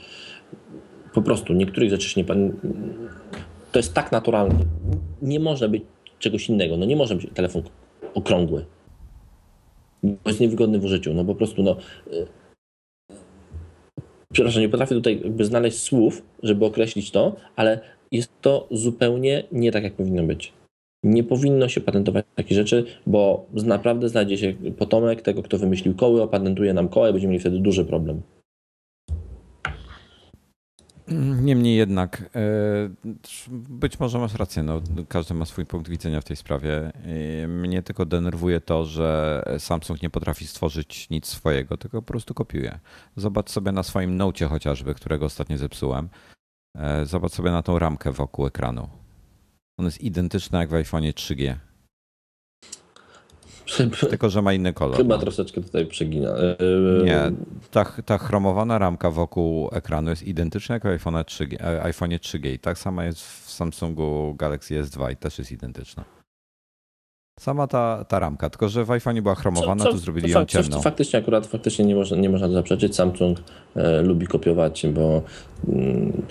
po prostu niektórych rzeczy nie... To jest tak naturalne. Nie może być czegoś innego. No nie może być telefon okrągły bo jest niewygodny w użyciu. No po prostu, no. Y, przepraszam, nie potrafię tutaj jakby znaleźć słów, żeby określić to, ale jest to zupełnie nie tak, jak powinno być. Nie powinno się patentować takich rzeczy, bo naprawdę znajdzie się potomek tego, kto wymyślił koły, opatentuje nam koła i będziemy mieli wtedy duży problem. Niemniej jednak, e, być może masz rację, no, każdy ma swój punkt widzenia w tej sprawie. Mnie tylko denerwuje to, że Samsung nie potrafi stworzyć nic swojego, tylko po prostu kopiuje. Zobacz sobie na swoim Note chociażby, którego ostatnio zepsułem. E, zobacz sobie na tą ramkę wokół ekranu. On jest identyczny jak w iPhone 3G. Tylko, że ma inny kolor. Chyba no. troszeczkę tutaj przegina. E, Nie, ta, ta chromowana ramka wokół ekranu jest identyczna jak w iPhone 3G, iPhone 3G. I tak sama jest w Samsungu Galaxy S2 i też jest identyczna. Sama ta, ta ramka, tylko że w iPhone była chromowana, co, co, tu zrobili ją ciemną. faktycznie akurat faktycznie nie można, nie można zaprzeczyć. Samsung e, lubi kopiować, bo mm,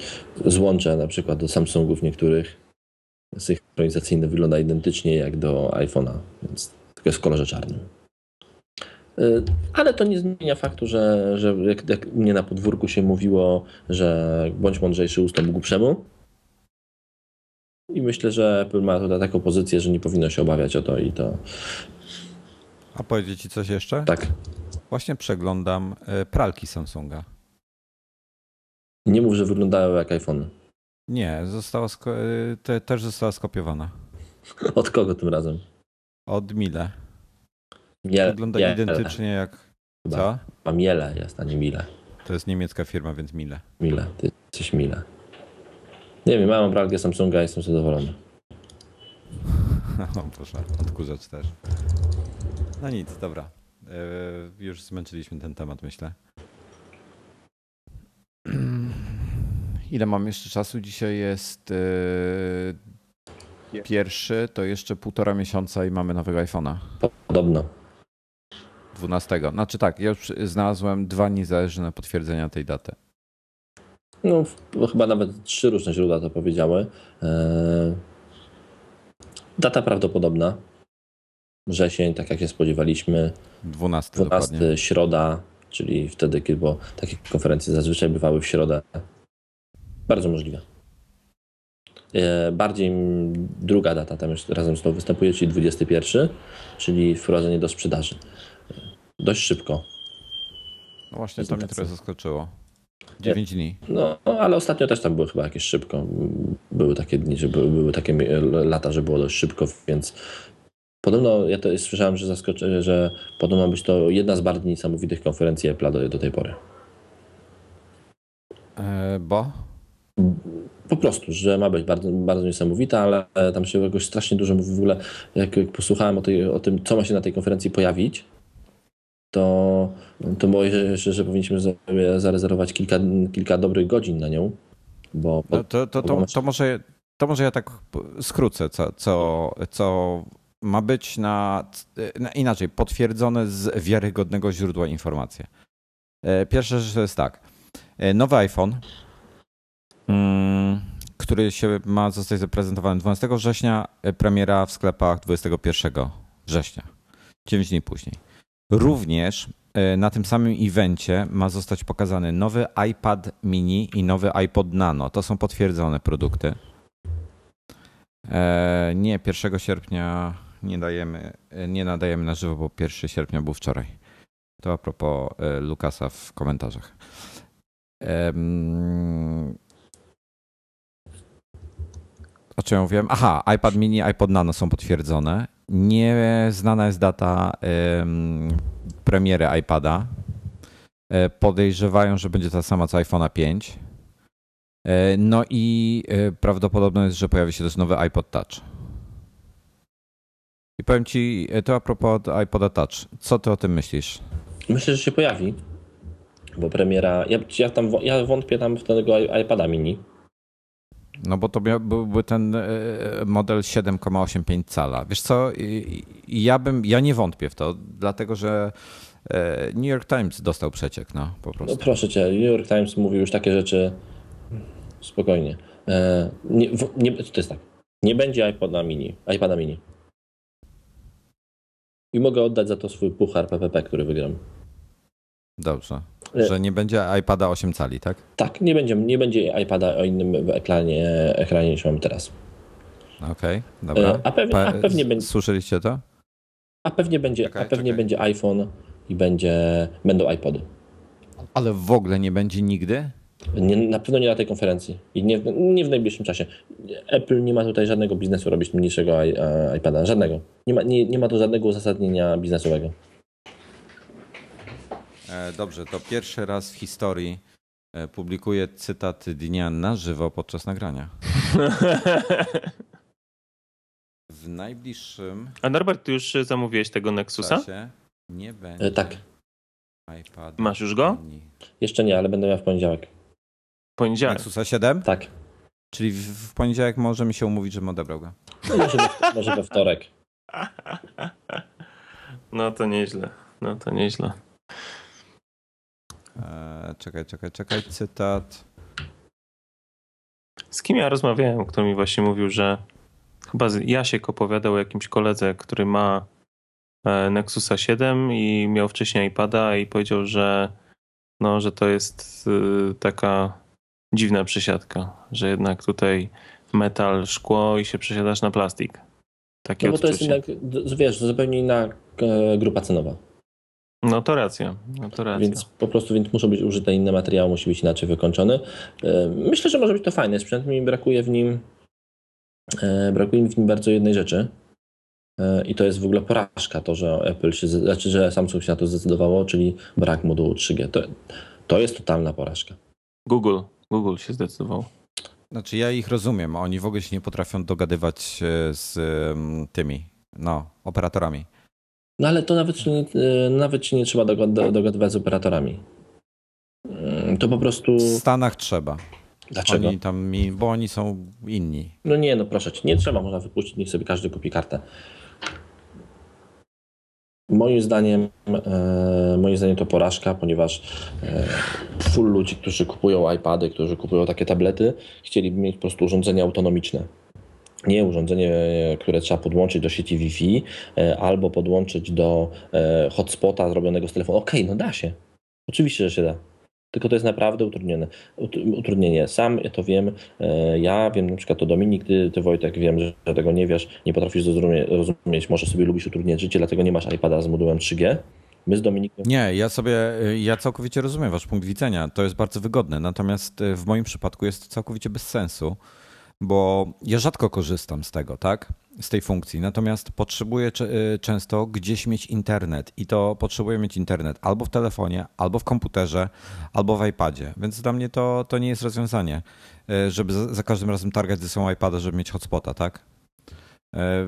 złącze na przykład do Samsungów niektórych synchronizacyjne wygląda identycznie jak do iPhone'a, więc tylko jest w kolorze czarnym. Y, ale to nie zmienia faktu, że, że jak, jak mnie na podwórku się mówiło, że bądź mądrzejszy ustąp głupszemu. I myślę, że Apple ma tutaj taką pozycję, że nie powinno się obawiać o to i to. A powiedzieć ci coś jeszcze? Tak. Właśnie przeglądam y, pralki Samsunga. Nie mów, że wyglądają jak iPhone. Nie, została y, te, też została skopiowana. <laughs> Od kogo tym razem? Od Mile. Miele, Wygląda Miele. identycznie jak. Co? Ma Miele jest, a nie Mile. To jest niemiecka firma, więc Mile. Mile, ty jesteś Mile. Nie wiem, mam pralkę Samsunga i jestem zadowolony. <laughs> O proszę, odkurzacz też. No nic, dobra. Yy, już zmęczyliśmy ten temat, myślę. <clears throat> Ile mam jeszcze czasu? Dzisiaj jest yy, Pierwszy to jeszcze półtora miesiąca i mamy nowego iPhone'a. Podobno. 12. Znaczy tak, ja już znalazłem dwa niezależne potwierdzenia tej daty. No, chyba nawet trzy różne źródła to powiedziały. Eee, data prawdopodobna. Wrzesień, tak jak się spodziewaliśmy. 12, 12 dokładnie. środa, czyli wtedy, kiedy bo takie konferencje zazwyczaj bywały w środę. Bardzo możliwe. E, bardziej druga data tam już razem z tą występuje, czyli 21, czyli wprowadzenie do sprzedaży. Dość szybko. No właśnie, to mnie trochę zaskoczyło. 9 dni. No, ale ostatnio też tam było chyba jakieś szybko. Były takie dni, że były, były takie lata, że było dość szybko, więc podobno ja to słyszałem, że zaskoczy, że podobno być to jedna z bardziej niesamowitych konferencji Apple do, do tej pory. E, bo? Po prostu, że ma być bardzo, bardzo niesamowita, ale tam się jakoś strasznie dużo mówi w ogóle, jak, posłuchałem o, tej, o tym, co ma się na tej konferencji pojawić, to, to boję się, że, powinniśmy sobie zarezerwować kilka, kilka dobrych godzin na nią. Bo, no to, to, to, to, może, to może ja tak skrócę, co, co, co ma być na, na inaczej, potwierdzone z wiarygodnego źródła informacje. E, pierwsza rzecz to jest tak. E, nowy iPhone który się ma zostać zaprezentowany 12 września, e, premiera w sklepach 21 września, 9 dni później. Również e, na tym samym evencie ma zostać pokazany nowy iPad mini i nowy iPod Nano. To są potwierdzone produkty. E, nie, 1 sierpnia nie dajemy, nie nadajemy na żywo, bo 1 sierpnia był wczoraj. To a propos Lukasa w komentarzach. O czym mówiłem? Aha, iPad mini, iPod nano są potwierdzone. Nieznana jest data um, premiery iPada. E, podejrzewają, że będzie ta sama co iPhone'a 5. E, no i e, prawdopodobne jest, że pojawi się też nowy iPod Touch. I powiem ci, to a propos iPoda Touch. Co ty o tym myślisz? Myślę, że się pojawi, bo premiera. Ja, ja, tam, ja wątpię tam w tego iPada mini. No bo to byłby ten e, model 7,85 cala. Wiesz co, ja bym, ja nie wątpię w to, dlatego że e, New York Times dostał przeciek, no po prostu. No proszę cię, New York Times mówi już takie rzeczy spokojnie. E, nie, nie, to jest tak, nie będzie iPoda mini, iPada mini. I mogę oddać za to swój puchar PPP, który wygram. Dobrze. E, że nie będzie iPada 8 cali, tak? Tak, nie będzie, nie będzie iPada o innym ekranie, ekranie niż mam teraz. Okej, dobra. E, a pewnie- a Pe- pewnie będzie- Słyszeliście to? A pewnie będzie, Czekaj, a pewnie czekaj. będzie iPhone i będzie, będą iPody. Ale w ogóle nie będzie nigdy? Nie, na pewno nie na tej konferencji i nie, nie w najbliższym czasie. Apple nie ma tutaj żadnego biznesu robić mniejszego iPada, żadnego. Nie ma, nie, nie ma tu żadnego uzasadnienia biznesowego. E, dobrze, to pierwszy raz w historii e, publikuję cytat dnia na żywo podczas nagrania. <laughs> W najbliższym A Norbert, ty już zamówiłeś tego Nexusa? nie będzie E, tak, iPad. Masz już go? jeszcze nie, ale będę miał w poniedziałek. Poniedziałek. Nexusa 7? Tak, Czyli w, w poniedziałek możemy się umówić, żebym odebrał go. no, może, we, może we wtorek. <laughs> No to nieźle. No to nieźle. E, czekaj, czekaj, czekaj, cytat. Z kim ja rozmawiałem, kto mi właśnie mówił, że chyba Jasiek opowiadał o jakimś koledze, który ma e, Nexusa 7 i miał wcześniej iPada i powiedział, że no, że to jest y, taka dziwna przesiadka, że jednak tutaj metal, szkło i się przesiadasz na plastik. Takie No bo to jest odczucie. jednak, wiesz, zupełnie inna e, grupa cenowa. No to racja, no to racja. Więc po prostu więc muszą być użyte inne materiały, musi być inaczej wykończony. E, Myślę, że może być to fajny sprzęt. Mi brakuje w nim e, brakuje mi w nim bardzo jednej rzeczy. E, I to jest w ogóle porażka, to, że Apple się, z- znaczy, że Samsung się na to zdecydowało, czyli brak modułu 3G. To, to jest totalna porażka. Google, Google się zdecydował. Znaczy ja ich rozumiem, oni w ogóle się nie potrafią dogadywać z tymi, no, operatorami. No ale to nawet e, nawet się nie trzeba dogad- dogadywać z operatorami. Mm, To po prostu. W Stanach trzeba. Dlaczego? Oni tam, bo oni są inni. No nie, no proszę cię, nie trzeba, można wypuścić, niech sobie każdy kupi kartę. Moim zdaniem, e, moim zdaniem to porażka, ponieważ e, full ludzi, którzy kupują iPady, którzy kupują takie tablety, chcieliby mieć po prostu urządzenie autonomiczne. Nie urządzenie, które trzeba podłączyć do sieci Wi-Fi e, albo podłączyć do e, hotspota zrobionego z telefonu. Okej, no da się. Oczywiście, że się da. Tylko to jest naprawdę utrudnione. Ut- Utrudnienie. Sam to wiem. E, Ja wiem na przykład to Dominik, ty, ty Wojtek, wiem, że tego nie wiesz, nie potrafisz zrozumie, rozumieć, może sobie lubisz utrudniać życie, dlatego nie masz iPada z modułem 3G. My z Dominikiem. Nie, ja sobie, ja całkowicie rozumiem wasz punkt widzenia. To jest bardzo wygodne. Natomiast w moim przypadku jest to całkowicie bez sensu, bo ja rzadko korzystam z tego, tak? Z tej funkcji. Natomiast potrzebuję e, często gdzieś mieć internet i to potrzebuję mieć internet albo w telefonie, albo w komputerze, albo w iPadzie. Więc dla mnie to, to nie jest rozwiązanie, e, żeby za, każdym razem targać ze sobą iPada, żeby mieć hotspota, tak? E,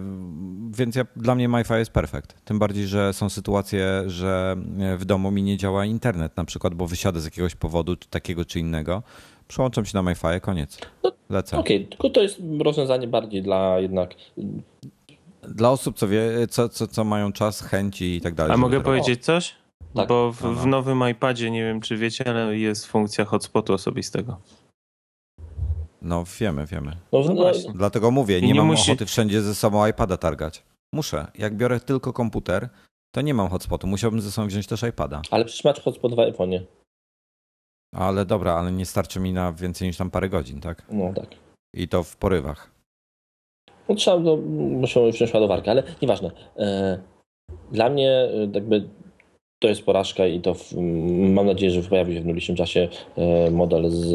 Więc ja, dla mnie MiFi jest perfekt. Tym bardziej, że są sytuacje, że w domu mi nie działa internet, na przykład, bo wysiadę z jakiegoś powodu, takiego czy innego. Przełączam się na MiFi, koniec. No, Lecę. Okej, tylko to jest rozwiązanie bardziej dla jednak. Dla osób, co, wie, co, co, co mają czas, chęci i tak dalej. A mogę robić. powiedzieć coś? Tak. Bo w, w nowym iPadzie, nie wiem czy wiecie, ale jest funkcja hotspotu osobistego. No wiemy, wiemy. No, No no, właśnie. Dlatego mówię, nie, nie mam musi- ochoty wszędzie ze sobą iPada targać. Muszę. Jak biorę tylko komputer, to nie mam hotspotu. Musiałbym ze sobą wziąć też iPada. ale przecież masz hotspot w iPhone'ie. Ale dobra, ale nie starczy mi na więcej niż tam parę godzin, tak? No tak. I to w porywach. No trzeba, no, muszą wziąć ładowarkę, ale nieważne. E, Dla mnie e, jakby to jest porażka i to w, mam nadzieję, że pojawi się w najbliższym czasie e, model z,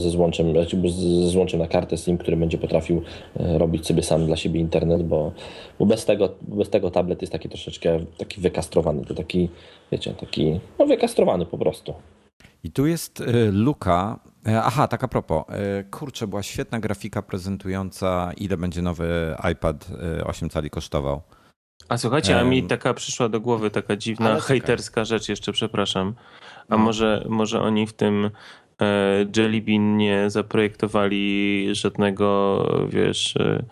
ze, złączem, ze złączem na kartę SIM, który będzie potrafił robić sobie sam dla siebie internet, bo, bo bez, tego, bez tego tablet jest taki troszeczkę taki wykastrowany, to taki, wiecie, taki no wykastrowany po prostu. I tu jest y, luka. E, Aha, tak a propos. E, Kurczę, była świetna grafika prezentująca, ile będzie nowy iPad y, 8 cali kosztował. A słuchajcie, a mi taka przyszła do głowy taka dziwna, ale czekaj. hejterska rzecz jeszcze, przepraszam. A No. może, może oni w tym e, Jelly Bean nie zaprojektowali żadnego, wiesz, e,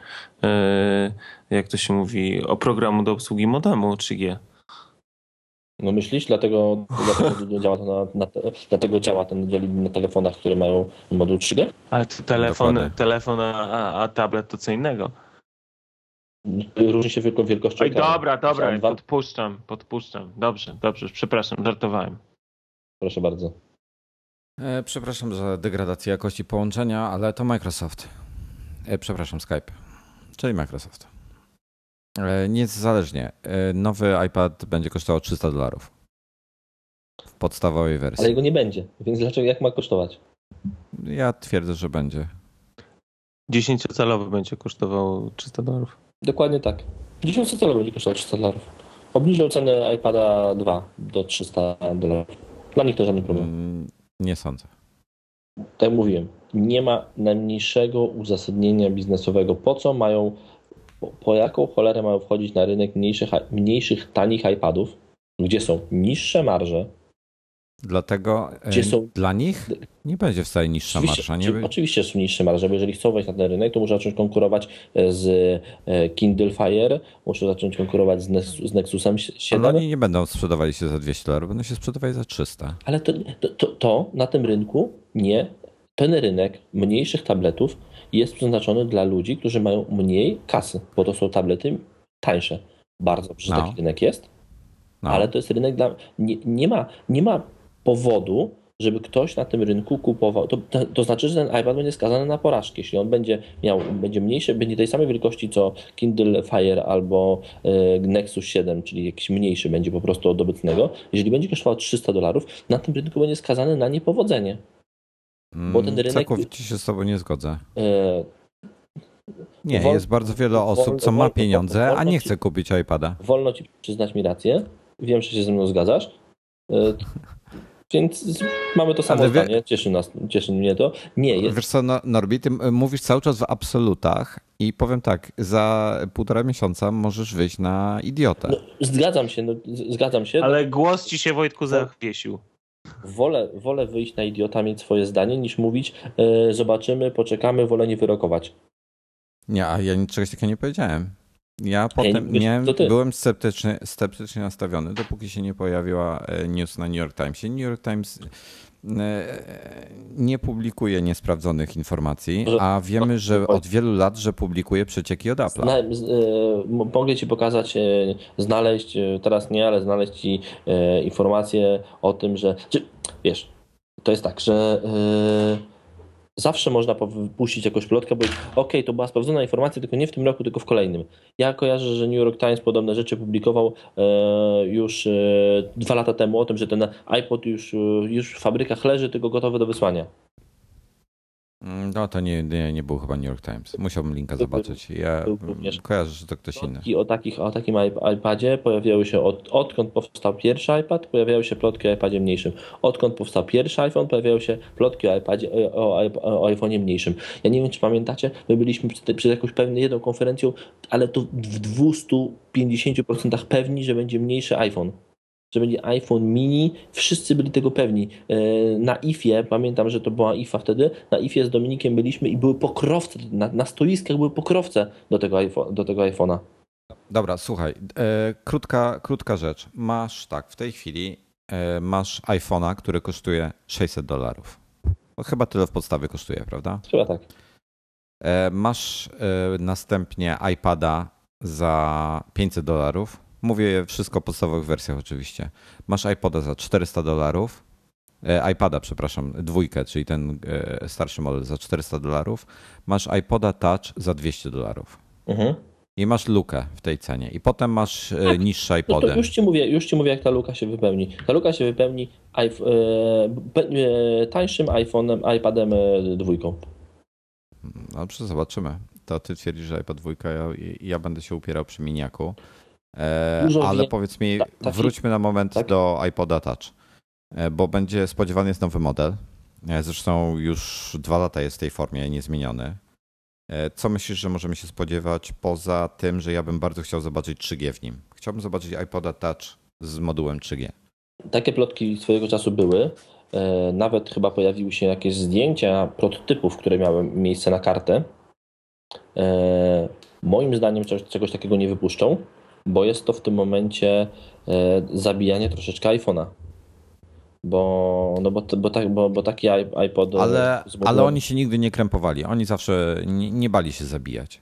e, jak to się mówi, oprogramu do obsługi modemu 3G. No myślisz, dlatego, dlatego działa to na, na, te- dlatego działa ten dzieli na telefonach, które mają moduł 3G? Ale to telefon, Dokładnie. telefon a, a, tablet to co innego. Różni się wielką wielkością. Oj, dobra, dobra, dwa- podpuszczam, podpuszczam. Dobrze, dobrze, przepraszam, żartowałem. Proszę bardzo. E, Przepraszam za degradację jakości połączenia, ale to Microsoft. E, Przepraszam, Skype. czyli Microsoft. E, niezależnie. E, nowy iPad będzie kosztował 300 dolarów. W podstawowej wersji. Ale jego nie będzie, więc dlaczego, jak ma kosztować? Ja twierdzę, że będzie. 10-calowy będzie kosztował 300 dolarów. Dokładnie tak. 10-calowy będzie kosztował 300 dolarów. Obniżył cenę iPada 2 do 300 dolarów. Dla nich to żaden problem. Mm, nie sądzę. Tak jak mówiłem, nie ma najmniejszego uzasadnienia biznesowego. Po co mają, po, po jaką cholerę mają wchodzić na rynek mniejszych, mniejszych tanich iPadów, gdzie są niższe marże, Dlatego e, Gdzie są- dla nich nie będzie wcale niższa Oczywiście, marsza. Nie, czy- oczywiście są niższe marże, bo jeżeli chcą wejść na ten rynek, to muszą zacząć konkurować e, z e, Kindle Fire, muszą zacząć konkurować z, z Nexusem ale 7, oni nie będą sprzedawali się za 200 dolarów, będą się sprzedawali za 300. ale to, to, to, to na tym rynku nie. Ten rynek mniejszych tabletów jest przeznaczony dla ludzi, którzy mają mniej kasy, bo to są tablety tańsze. Bardzo dobrze, że No. taki rynek jest, No. ale to jest rynek dla. Nie, nie, ma, nie ma powodu, żeby ktoś na tym rynku kupował. To, to, to znaczy, że ten iPad będzie skazany na porażkę. Jeśli on będzie miał, będzie mniejszy, będzie tej samej wielkości co Kindle Fire albo e, Nexus 7, czyli jakiś mniejszy będzie po prostu od obecnego. Jeżeli będzie kosztował 300 dolarów, na tym rynku będzie skazany na niepowodzenie. Bo ten Mm, rynek- Całkowicie się z tobą nie zgodzę. E, Nie, Wol- jest bardzo wiele osób, wol- co ma pieniądze, a wolno nie ci- chce kupić iPada. wolno ci przyznać mi rację. Wiem, że się ze mną zgadzasz. E, Więc mamy to samo wie- zdanie. Cieszy, nas, cieszy mnie to. Nie, jest, Wiesz co, no, Norbi, ty mówisz cały czas w absolutach i powiem tak, za półtora miesiąca możesz wyjść na idiotę. No, zgadzam się, no, zgadzam się. Ale głos ci się, Wojtku, zawiesił. Wolę, wolę wyjść na idiota, mieć swoje zdanie, niż mówić e, zobaczymy, poczekamy, wolę nie wyrokować. Nie, a ja czegoś takiego nie powiedziałem. Ja potem ty. byłem sceptyczny, sceptycznie nastawiony, dopóki się nie pojawiła e, news na New York Timesie. New York Times nie publikuje niesprawdzonych informacji, a wiemy, że od wielu lat, że publikuje przecieki od Apple'a. E, mogę ci pokazać, e, znaleźć, e, teraz nie, ale znaleźć ci e, informacje o tym, że. Wiesz, to jest tak, że e, zawsze można puścić jakąś plotkę, bo okej, to była sprawdzona informacja, tylko nie w tym roku, tylko w kolejnym. Ja kojarzę, że New York Times podobne rzeczy publikował e, już e, dwa lata temu o tym, że ten iPod już, e, już w fabrykach leży, tylko gotowy do wysłania. Mm, No to nie, nie, nie był chyba New York Times. Musiałbym linka Był- zobaczyć. Ja również. kojarzę, że to ktoś inny. Plotki o, takich, o takim iP- iPadzie pojawiały się od, odkąd powstał pierwszy iPad, pojawiały się plotki o iPadzie mniejszym. Odkąd powstał pierwszy iPhone, pojawiały się plotki o, iPadzie, o, o, o iPhone'ie mniejszym. Ja nie wiem, czy pamiętacie, my byliśmy przed, przed jakąś pewną jedną konferencją, ale to w 250% pewni, że będzie mniejszy iPhone. Że będzie iPhone mini, wszyscy byli tego pewni. E, Na IFie, pamiętam, że to była IFA wtedy, na IFie z Dominikiem byliśmy i były pokrowce, na, na stoiskach były pokrowce do tego, iPhone, do tego iPhone'a. Dobra, słuchaj, e, krótka, krótka rzecz. Masz tak, w tej chwili e, masz iPhone'a, który kosztuje 600 dolarów. No, chyba tyle w podstawie kosztuje, prawda? Chyba tak. E, masz e, następnie iPada za 500 dolarów. Mówię wszystko o podstawowych wersjach oczywiście. Masz iPoda za 400 dolarów. E, iPada, przepraszam, dwójkę, czyli ten e, starszy model za 400 dolarów. Masz iPoda Touch za 200 dolarów. Mhm. I masz lukę w tej cenie. I potem masz e, niższe No to iPody. już ci, mówię, już ci mówię, jak ta luka się wypełni. Ta luka się wypełni tańszym iPhone'em, iPadem dwójką. Dobrze, zobaczymy. To ty twierdzisz, że iPad 2, ja, ja będę się upierał przy miniaku. E, ale wie- powiedz mi, taki- wróćmy na moment do iPoda Touch, e, bo będzie spodziewany jest nowy model. E, Zresztą już dwa lata jest w tej formie niezmieniony. Co myślisz, że możemy się spodziewać poza tym, że ja bym bardzo chciał zobaczyć 3G w nim? Chciałbym zobaczyć iPoda Touch z modułem 3G. Takie plotki swojego czasu były. Nawet chyba pojawiły się jakieś zdjęcia prototypów, które miały miejsce na kartę. Moim zdaniem czegoś takiego nie wypuszczą, bo jest to w tym momencie e, zabijanie troszeczkę iPhone'a. Bo, no bo, bo, tak, bo, bo taki iPod. e, Ale, ale oni się nigdy nie krępowali. Oni zawsze nie, nie bali się zabijać.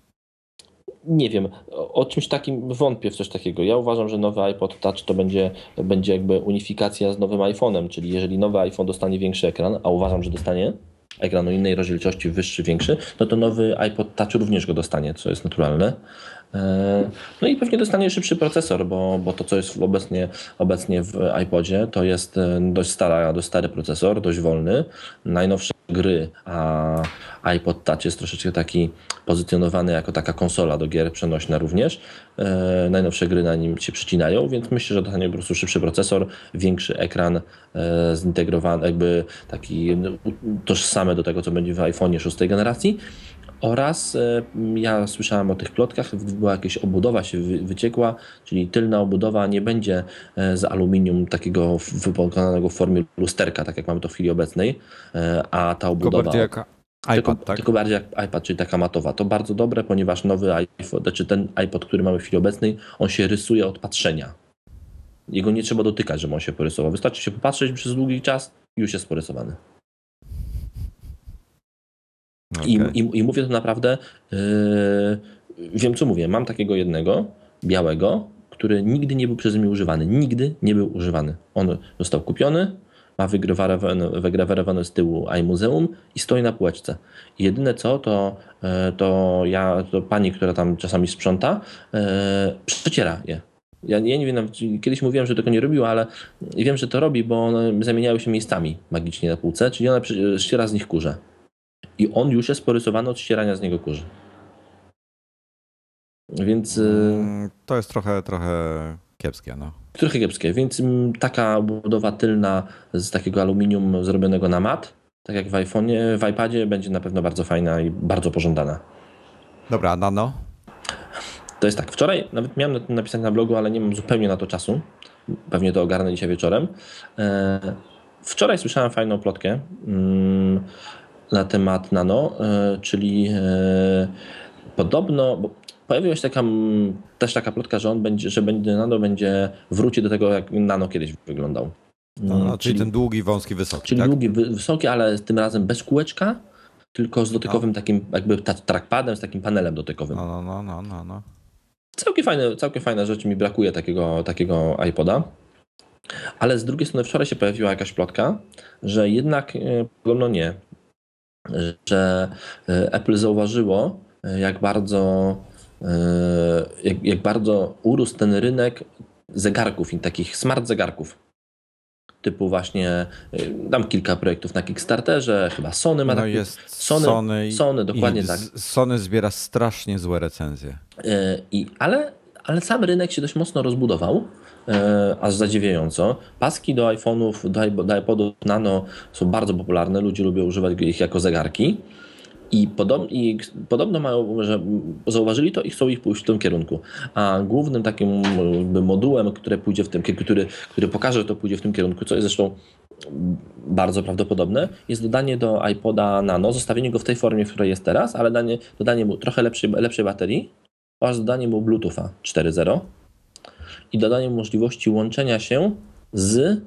Nie wiem, o, o czymś takim wątpię w coś takiego. Ja uważam, że nowy iPod Touch to będzie, będzie jakby unifikacja z nowym iPhone'em, czyli jeżeli nowy iPhone dostanie większy ekran, a uważam, że dostanie, ekranu innej rozdzielczości, wyższy, większy, no to nowy iPod Touch również go dostanie, co jest naturalne. E, no i pewnie dostanie szybszy procesor, bo, bo to, co jest obecnie, obecnie w iPodzie, to jest e, dość, stara, dość stary procesor, dość wolny. Najnowsze gry, a iPod Touch jest troszeczkę taki pozycjonowany jako taka konsola do gier przenośna również. E, najnowsze gry na nim się przycinają, więc myślę, że dostanie po prostu szybszy procesor, większy ekran, zintegrowany, jakby taki no, tożsamy do tego, co będzie w iPhone'ie szóstej generacji. Oraz e, ja słyszałem o tych plotkach, była jakaś obudowa się wyciekła, czyli tylna obudowa nie będzie e, z aluminium takiego wypokonanego w formie lusterka, tak jak mamy to w chwili obecnej, e, a ta obudowa... Tylko bardziej jak iPad, tylko, tak? tylko bardziej jak iPad, czyli taka matowa. To bardzo dobre, ponieważ nowy iPhone, znaczy ten iPod, który mamy w chwili obecnej, on się rysuje od patrzenia. Jego nie trzeba dotykać, żeby on się porysował. Wystarczy się popatrzeć przez długi czas i już jest porysowany. Okay. I, i, I, mówię to naprawdę, yy, wiem co mówię, mam takiego jednego, białego, który nigdy nie był przeze mnie używany. Nigdy nie był używany. On został kupiony, ma wygrawerowane z tyłu iMuzeum i stoi na półeczce. I jedyne co, to, yy, to ja, to pani, która tam czasami sprząta, yy, przeciera je. Ja, ja, nie wiem, kiedyś mówiłem, że tego nie robiła, ale wiem, że to robi, bo one zamieniały się miejscami magicznie na półce, czyli ona ściera z nich kurze i on już jest porysowany od ścierania z niego kurze. Więc. Y, mm, to jest trochę, trochę kiepskie, no. Trochę kiepskie, więc mm, taka budowa tylna z takiego aluminium zrobionego na mat, tak jak w iPhone'ie, w iPadzie będzie na pewno bardzo fajna i bardzo pożądana. Dobra, nano? To jest tak, wczoraj nawet miałem napisać na blogu, ale nie mam zupełnie na to czasu. Pewnie to ogarnę dzisiaj wieczorem. E, wczoraj słyszałem fajną plotkę mm, na temat nano, e, czyli e, podobno, bo pojawiła się taka, też taka plotka, że on będzie, że będzie, nano będzie wróci do tego, jak nano kiedyś wyglądał. No, czyli, czyli, ten długi, wąski, wysoki. Czyli tak? długi, wysoki, ale tym razem bez kółeczka, tylko z dotykowym no. takim jakby trackpadem, z takim panelem dotykowym. No, no, no, no, no. no. Całkiem fajne, całkiem fajne rzeczy, mi brakuje takiego, takiego iPoda. Ale z drugiej strony wczoraj się pojawiła jakaś plotka, że jednak e, podobno nie że e, Apple zauważyło, e, jak bardzo, e, jak, jak bardzo urósł ten rynek zegarków i takich smart zegarków. Typu właśnie, dam kilka projektów na Kickstarterze, chyba Sony ma no taki, jest Sony, Sony, Sony dokładnie tak. Sony zbiera strasznie złe recenzje. I, ale, ale sam rynek się dość mocno rozbudował E, aż zadziwiająco. Paski do iPhone'ów, do, iPodów Nano są bardzo popularne, ludzie lubią używać ich jako zegarki. I, podob, I, podobno mają, że zauważyli to i chcą ich pójść w tym kierunku. A głównym takim modułem, który pójdzie w tym, który, który pokaże, że to pójdzie w tym kierunku, co jest zresztą bardzo prawdopodobne, jest dodanie do iPoda Nano, zostawienie go w tej formie, w której jest teraz, ale danie, dodanie mu trochę lepszej, lepszej baterii oraz dodanie mu Bluetootha 4.0 i dodanie możliwości łączenia się z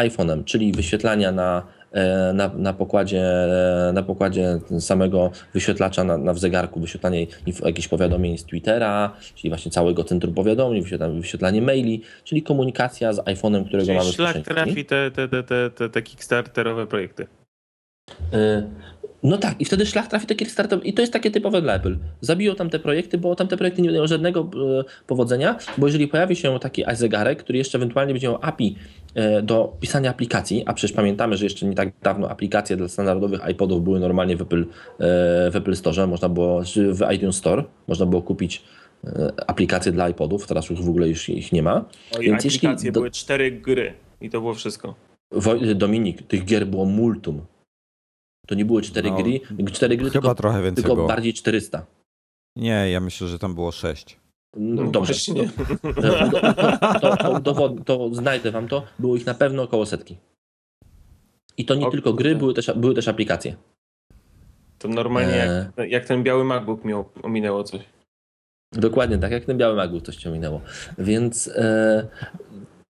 iPhone'em, czyli wyświetlania na, e, na, na, pokładzie, e, na pokładzie samego wyświetlacza na, na w zegarku, wyświetlanie jakichś powiadomień z Twittera, czyli właśnie całego centrum powiadomień, wyświetlanie, wyświetlanie maili, czyli komunikacja z iPhone'em, którego czyli mamy szlak trafi te, te, te, te, te, te kickstarterowe projekty. E, no tak, i wtedy szlak trafi do Kickstarter i to jest takie typowe dla Apple. Zabiją tam te projekty, bo tam te projekty nie mają żadnego e, powodzenia, bo jeżeli pojawi się taki zegarek, który jeszcze ewentualnie będzie miał API e, do pisania aplikacji, a przecież pamiętamy, że jeszcze nie tak dawno aplikacje dla standardowych iPodów były normalnie w Apple, e, w Apple Store, można było, w iTunes Store, można było kupić aplikacje dla iPodów, teraz już w ogóle już ich nie ma. Oj, Więc aplikacje jeśli... były cztery gry i to było wszystko. Dominik, tych gier było multum. To nie były cztery no, gry, cztery gry chyba tylko, trochę więcej tylko było. bardziej 400. Nie, ja myślę, że tam było 6. No, dobrze. Nie. To, to, to, to, znajdę wam to. Było ich na pewno około setki. I to nie tylko gry, były też, były też aplikacje. To normalnie jak, e. jak ten biały MacBook miał, ominęło coś. Dokładnie tak, jak ten biały MacBook coś ci ominęło. Więc e,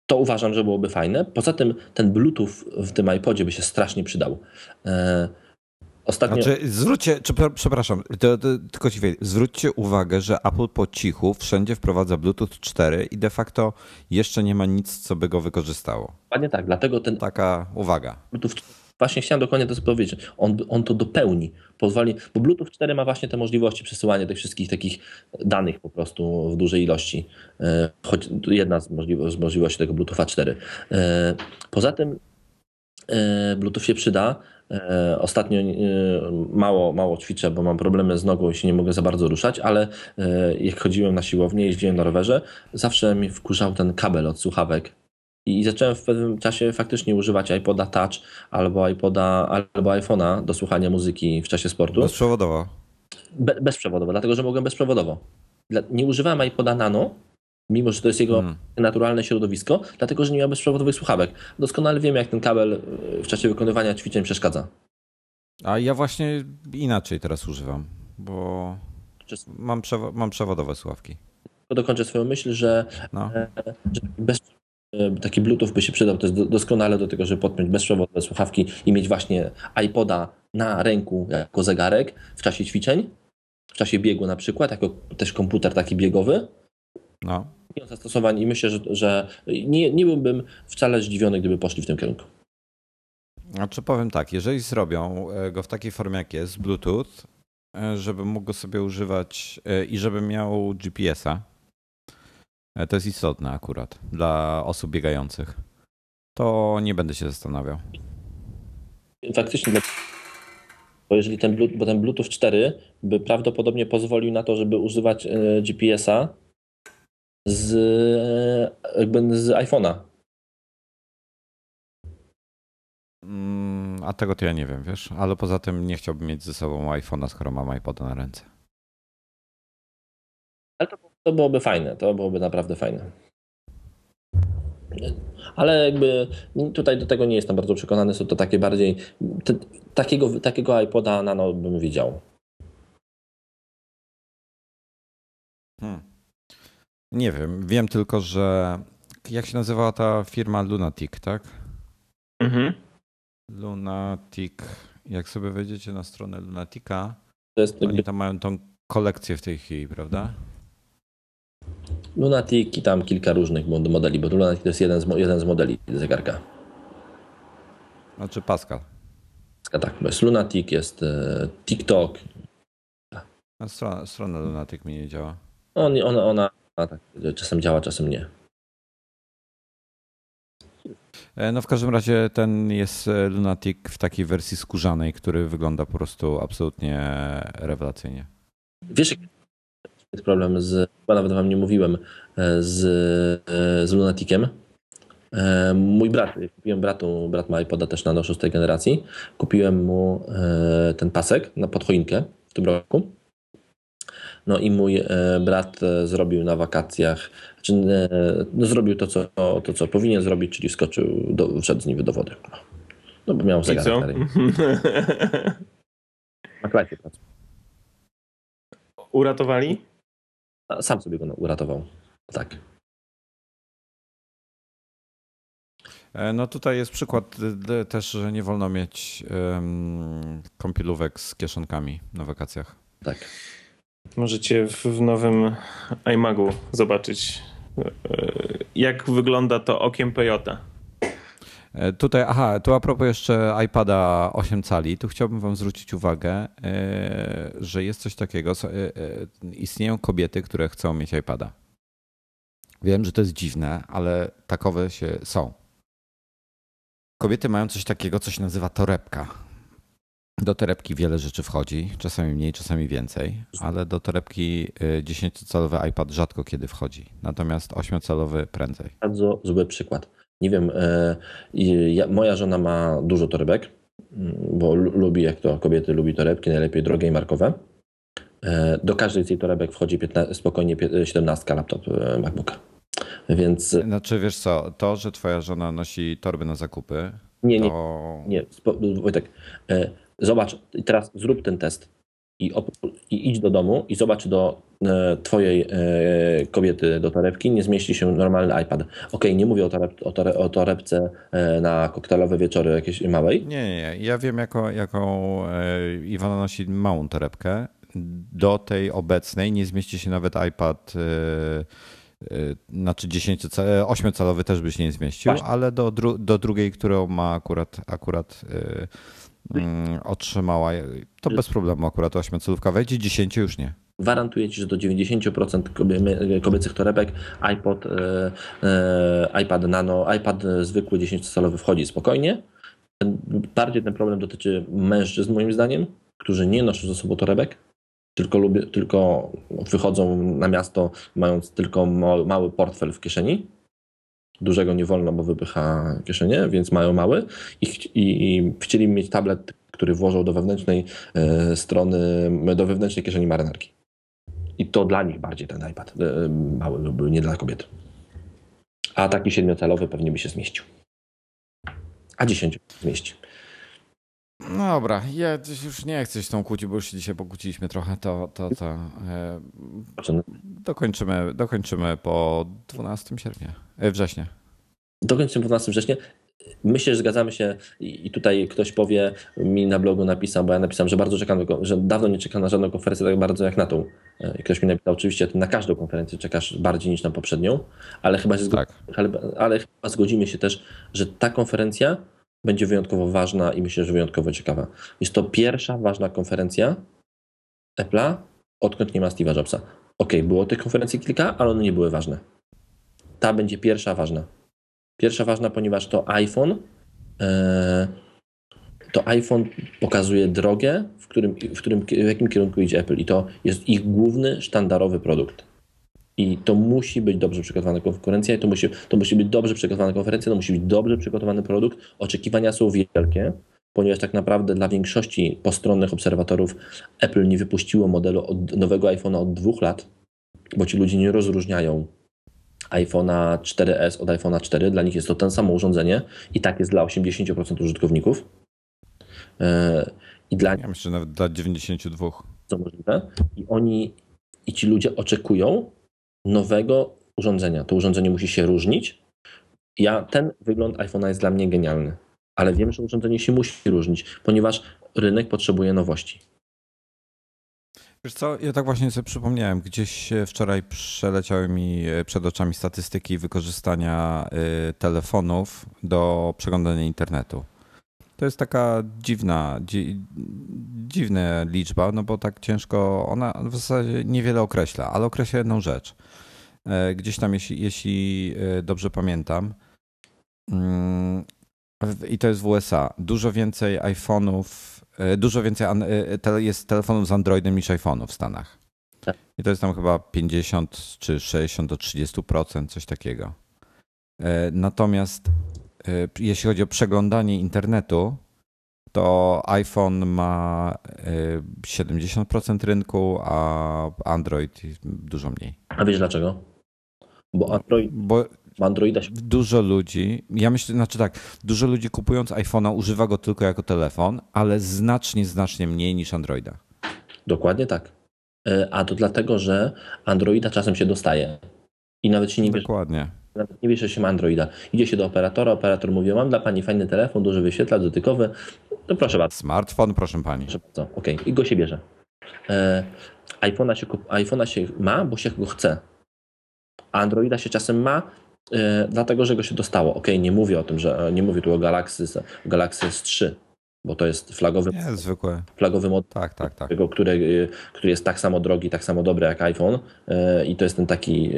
to uważam, że byłoby fajne. Poza tym ten Bluetooth w tym iPodzie by się strasznie przydał. E, ostatnio... Znaczy, zwróćcie, czy, przepraszam, to, to, tylko ci wiem, zwróćcie uwagę, że Apple po cichu wszędzie wprowadza Bluetooth 4 i de facto jeszcze nie ma nic, co by go wykorzystało. Dokładnie tak, dlatego ten... Taka uwaga. Bluetooth właśnie chciałem dokładnie to powiedzieć. On, on to dopełni, pozwoli, bo Bluetooth 4 ma właśnie te możliwości przesyłania tych wszystkich takich danych po prostu w dużej ilości. E, choć jedna z, możliwości, tego Bluetootha 4. E, poza tym Bluetooth się przyda. Ostatnio mało, mało ćwiczę, bo mam problemy z nogą i się nie mogę za bardzo ruszać, ale jak chodziłem na siłownię, jeździłem na rowerze, zawsze mi wkurzał ten kabel od słuchawek i zacząłem w pewnym czasie faktycznie używać iPoda Touch albo iPoda, albo iPhone'a do słuchania muzyki w czasie sportu. Bezprzewodowo. Be, bezprzewodowo, dlatego że mogłem bezprzewodowo. Nie używałem iPoda Nano, mimo że to jest jego hmm. naturalne środowisko, dlatego że nie miał bezprzewodowych słuchawek. Doskonale wiem, jak ten kabel e, w czasie wykonywania ćwiczeń przeszkadza. A ja właśnie inaczej teraz używam, bo mam, przewo mam przewodowe słuchawki. To dokończę swoją myśl, że, no. E, że bez, E, taki Bluetooth by się przydał, to jest doskonale do tego, żeby podpiąć bezprzewodne słuchawki i mieć właśnie iPoda na ręku jako zegarek w czasie ćwiczeń, w czasie biegu na przykład, jako też komputer taki biegowy. No. I zastosowań i myślę, że, że nie, nie byłbym wcale zdziwiony, gdyby poszli w tym kierunku. Znaczy powiem tak, jeżeli zrobią e, go w takiej formie jak jest, Bluetooth, e, żeby mógł go sobie używać i żeby miał GPS-a, E, to jest istotne akurat dla osób biegających. To nie będę się zastanawiał. Faktycznie, bo jeżeli ten, bo ten Bluetooth 4 by prawdopodobnie pozwolił na to, żeby używać e, GPS-a z, e, jakby z iPhone'a. Mm, a tego to ja nie wiem, wiesz, ale poza tym nie chciałbym mieć ze sobą iPhone'a, skoro mam iPoda na ręce. Ale to to byłoby fajne, to byłoby naprawdę fajne. Ale jakby tutaj do tego nie jestem bardzo przekonany, są to takie bardziej, te, takiego, takiego iPoda nano bym widział. Hmm. Nie wiem, wiem tylko, że jak się nazywała ta firma Lunatic, tak? Mhm. Lunatic, jak sobie wejdziecie na stronę Lunatica, to jest oni tam mają tą kolekcję w tej chwili, prawda? Lunatic i tam kilka różnych modeli, bo Lunatic to jest jeden z, jeden z modeli zegarka. Znaczy Pascal. Tak. Jest Lunatic, jest e, TikTok. A strona, strona Lunatic mi nie działa. On, ona, ona tak, czasem działa, czasem nie. E, no w każdym razie ten jest e, Lunatic w takiej wersji skórzanej, który wygląda po prostu absolutnie rewelacyjnie. Wiesz, jest problem z, chyba nawet wam nie mówiłem, e, z, z Lunaticiem. Mój brat, kupiłem bratu, brat ma iPoda też na szóstej generacji, kupiłem mu ten pasek na podchoinkę w tym roku. No i mój brat zrobił na wakacjach, znaczy, no zrobił to co, to, co powinien zrobić, czyli wskoczył, do, wszedł z nim do wody. No bo miał zegarek. <laughs> Na klasie Uratowali? sam sobie go uratował. Tak. E, no tutaj jest przykład też, że nie wolno mieć um, kąpielówek z kieszonkami na wakacjach. Tak. Możecie w nowym iMagu zobaczyć, e, jak wygląda to okiem Peyota. E, tutaj, aha, tu a propos jeszcze iPada 8 cali, tu chciałbym Wam zwrócić uwagę, e, że jest coś takiego, istnieją kobiety, które chcą mieć iPada. Wiem, że to jest dziwne, ale takowe się są. Kobiety mają coś takiego, co się nazywa torebka. Do torebki wiele rzeczy wchodzi, czasami mniej, czasami więcej, ale do torebki 10-calowy iPad rzadko kiedy wchodzi, natomiast 8-calowy prędzej. Bardzo zły przykład nie wiem, e, ja, moja żona ma dużo torebek, mm, bo lubi, jak to kobiety lubi torebki, najlepiej drogie i markowe. E, do każdej z tej torebek wchodzi 15, spokojnie 17 laptop e, MacBooka. Więc... Znaczy wiesz co, to, że twoja żona nosi torby na zakupy, nie, to... nie, nie. Wojtek, zobacz, teraz zrób ten test i, i idź do domu i zobacz, do e, twojej e, kobiety do torebki nie zmieści się normalny iPad. Ok, nie mówię o, toreb, o, tore, o torebce e, na koktajlowe wieczory jakiejś małej. Nie, nie, nie. Ja wiem, jaką, jaką Iwona nosi małą torebkę. Do tej obecnej nie zmieści się nawet iPad znaczy 10, 8-calowy też by się nie zmieścił, Właśnie. ale do, dru do drugiej, którą ma akurat, akurat otrzymała, to bez problemu akurat 8-calówka wejdzie, 10 już nie. Gwarantuję Ci, że do 90% kobiecych torebek iPod, yy, iPad Nano, iPad zwykły 10-calowy wchodzi spokojnie. Bardziej ten problem dotyczy mężczyzn moim zdaniem, którzy nie noszą ze sobą torebek, tylko, lubię, tylko wychodzą na miasto mając tylko mały portfel w kieszeni. Dużego nie wolno, bo wypycha kieszenie, więc mają mały i, i, i chcieli mieć tablet, który włożą do wewnętrznej e, strony, do wewnętrznej kieszeni marynarki. I to dla nich bardziej ten iPad e, mały był, nie dla kobiet. A taki siedmiocalowy pewnie by się zmieścił. A dziesięciu zmieści. No dobra, ja już nie chcę się tą kłócić, bo już się dzisiaj pokłóciliśmy trochę, to, to, to e, dokończymy, dokończymy po 12 sierpnia, e, września. Dokończymy po 12 września. Myślę, że zgadzamy się i tutaj ktoś powie, mi na blogu napisał, bo ja napisałem, że bardzo czekam, że dawno nie czekam na żadną konferencję tak bardzo jak na tą. E, I ktoś mi napisał, oczywiście na każdą konferencję czekasz bardziej niż na poprzednią, ale chyba, się tak. ale, ale chyba zgodzimy się też, że ta konferencja będzie wyjątkowo ważna i myślę, że wyjątkowo ciekawa. Jest to pierwsza ważna konferencja Apple'a, odkąd nie ma Steve'a Jobsa. Ok, było tych konferencji kilka, ale one nie były ważne. Ta będzie pierwsza ważna. Pierwsza ważna, ponieważ to iPhone e, to iPhone pokazuje drogę, w, którym, w, którym, w jakim kierunku idzie Apple i to jest ich główny, sztandarowy produkt. I to musi być dobrze przygotowana konferencja, i to musi, to musi być dobrze przygotowana konferencja, to musi być dobrze przygotowany produkt. Oczekiwania są wielkie, ponieważ tak naprawdę dla większości postronnych obserwatorów Apple nie wypuściło modelu od, nowego iPhone'a od dwóch lat, bo ci ludzie nie rozróżniają iPhone'a 4S od iPhone'a 4. Dla nich jest to ten samo urządzenie i tak jest dla 80% użytkowników. E, I dla ja myślę, że nawet dla 92. Co możliwe. I oni, i ci ludzie oczekują, nowego urządzenia. To urządzenie musi się różnić. Ja, ten wygląd iPhone'a jest dla mnie genialny, ale wiem, że urządzenie się musi różnić, ponieważ rynek potrzebuje nowości. Wiesz co, ja tak właśnie sobie przypomniałem, gdzieś wczoraj przeleciały mi e, przed oczami statystyki wykorzystania e, telefonów do przeglądania internetu. To jest taka dziwna, dzi, dziwna liczba, no bo tak ciężko, ona w zasadzie niewiele określa, ale określa jedną rzecz. E, gdzieś tam, jeśli, jeśli e, dobrze pamiętam, mm, i to jest w USA, dużo więcej iPhone'ów, e, dużo więcej jest telefonów z Androidem niż iPhone'ów w Stanach. Tak. I to jest tam chyba 50 czy 60 do 30%, coś takiego. Natomiast jeśli chodzi o przeglądanie internetu, to iPhone ma 70% rynku, a Android dużo mniej. A wiesz dlaczego? Bo Android. Bo Androida się... Dużo ludzi, ja myślę, znaczy tak, dużo ludzi kupując iPhone'a używa go tylko jako telefon, ale znacznie, znacznie mniej niż Androida. Dokładnie tak. A to dlatego, że Androida czasem się dostaje. I nawet się nie wiesz. Dokładnie. Nawet nie wiesz, że się ma Androida. Idzie się do operatora, operator mówi: Mam dla pani fajny telefon, duży wyświetlacz dotykowy. No proszę bardzo. Smartfon, proszę pani. Proszę bardzo. Okej, okay. i go się bierze. E, iPhone'a się, iPhone'a się ma, bo się go chce. Androida się czasem ma, e, dlatego że go się dostało. Ok, nie mówię o tym, że nie mówię tu o Galaxy, Galaxy S3, bo to jest flagowy, nie, zwykłe. flagowy model, tak, tak, tak. Który, który jest tak samo drogi, tak samo dobry jak iPhone e, i to jest ten taki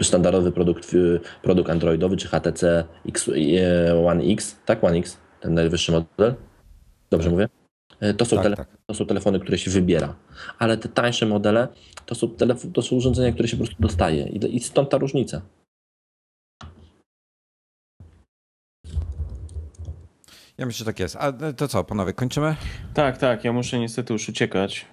e, standardowy produkt, produkt androidowy, czy HTC X, One X, tak? One X, ten najwyższy model. Dobrze mówię? To są, tak, tak. to są telefony, które się wybiera. Ale te tańsze modele to są, to są urządzenia, które się po prostu dostaje. I, I stąd ta różnica. Ja myślę, że tak jest. A e, to co, panowie, kończymy? Tak, tak. Ja muszę niestety już uciekać.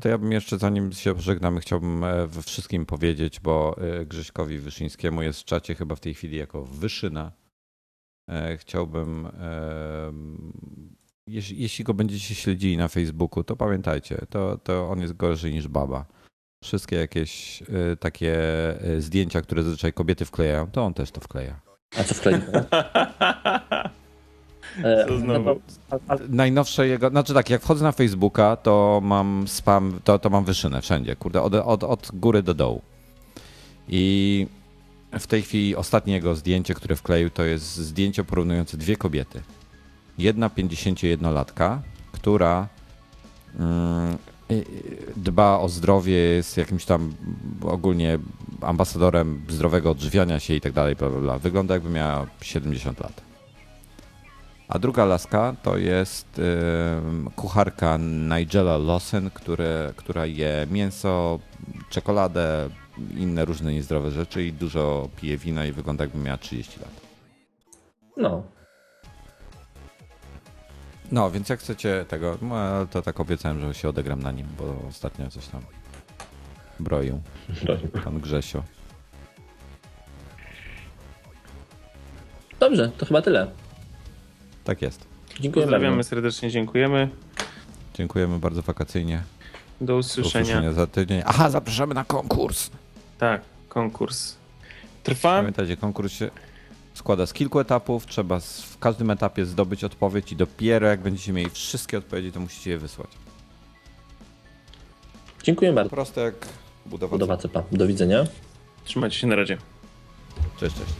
To ja bym jeszcze, zanim się pożegnamy, chciałbym e, we wszystkim powiedzieć, bo Grześkowi Wyszyńskiemu jest w czacie chyba w tej chwili jako Wyszyna. Chciałbym jeśli, jeśli go będziecie śledzili na Facebooku, to pamiętajcie, to, to on jest gorzej niż baba. Wszystkie jakieś takie zdjęcia, które zazwyczaj kobiety wklejają, to on też to wkleja. A co wkleja? <laughs> E, co znowu? Najnowsze jego, znaczy tak, jak wchodzę na Facebooka, to mam spam, to, to mam wyszynę wszędzie, kurde, od, od, od góry do dołu. I w tej chwili ostatnie jego zdjęcie, które wkleił, to jest zdjęcie porównujące dwie kobiety. Jedna 51-latka, która mm, y, dba o zdrowie, jest jakimś tam ogólnie ambasadorem zdrowego odżywiania się i tak dalej, bla, bla, bla. Wygląda jakby miała 70 lat. A druga laska to jest y, kucharka Nigella Lawson, które, która je mięso, czekoladę, inne różne niezdrowe rzeczy i dużo pije wina i wygląda jakby miała 30 lat. No, No, więc jak chcecie tego, no, to tak obiecałem, że się odegram na nim, bo ostatnio coś tam broił pan Grzesio. Dobrze, to chyba tyle. Tak jest. Dziękuję Pozdrawiamy serdecznie, dziękujemy. Dziękujemy bardzo wakacyjnie. Do Do usłyszenia. usłyszenia za tydzień. Aha, zapraszamy na konkurs. Tak, konkurs. Trwa. Pamiętajcie, konkurs się składa z kilku etapów. Trzeba w każdym etapie zdobyć odpowiedź i dopiero jak będziecie mieli wszystkie odpowiedzi, to musicie je wysłać. Dziękuję bardzo. Proste jak budowa. Budowa cepa. Do widzenia. Trzymajcie się na razie. Cześć, cześć.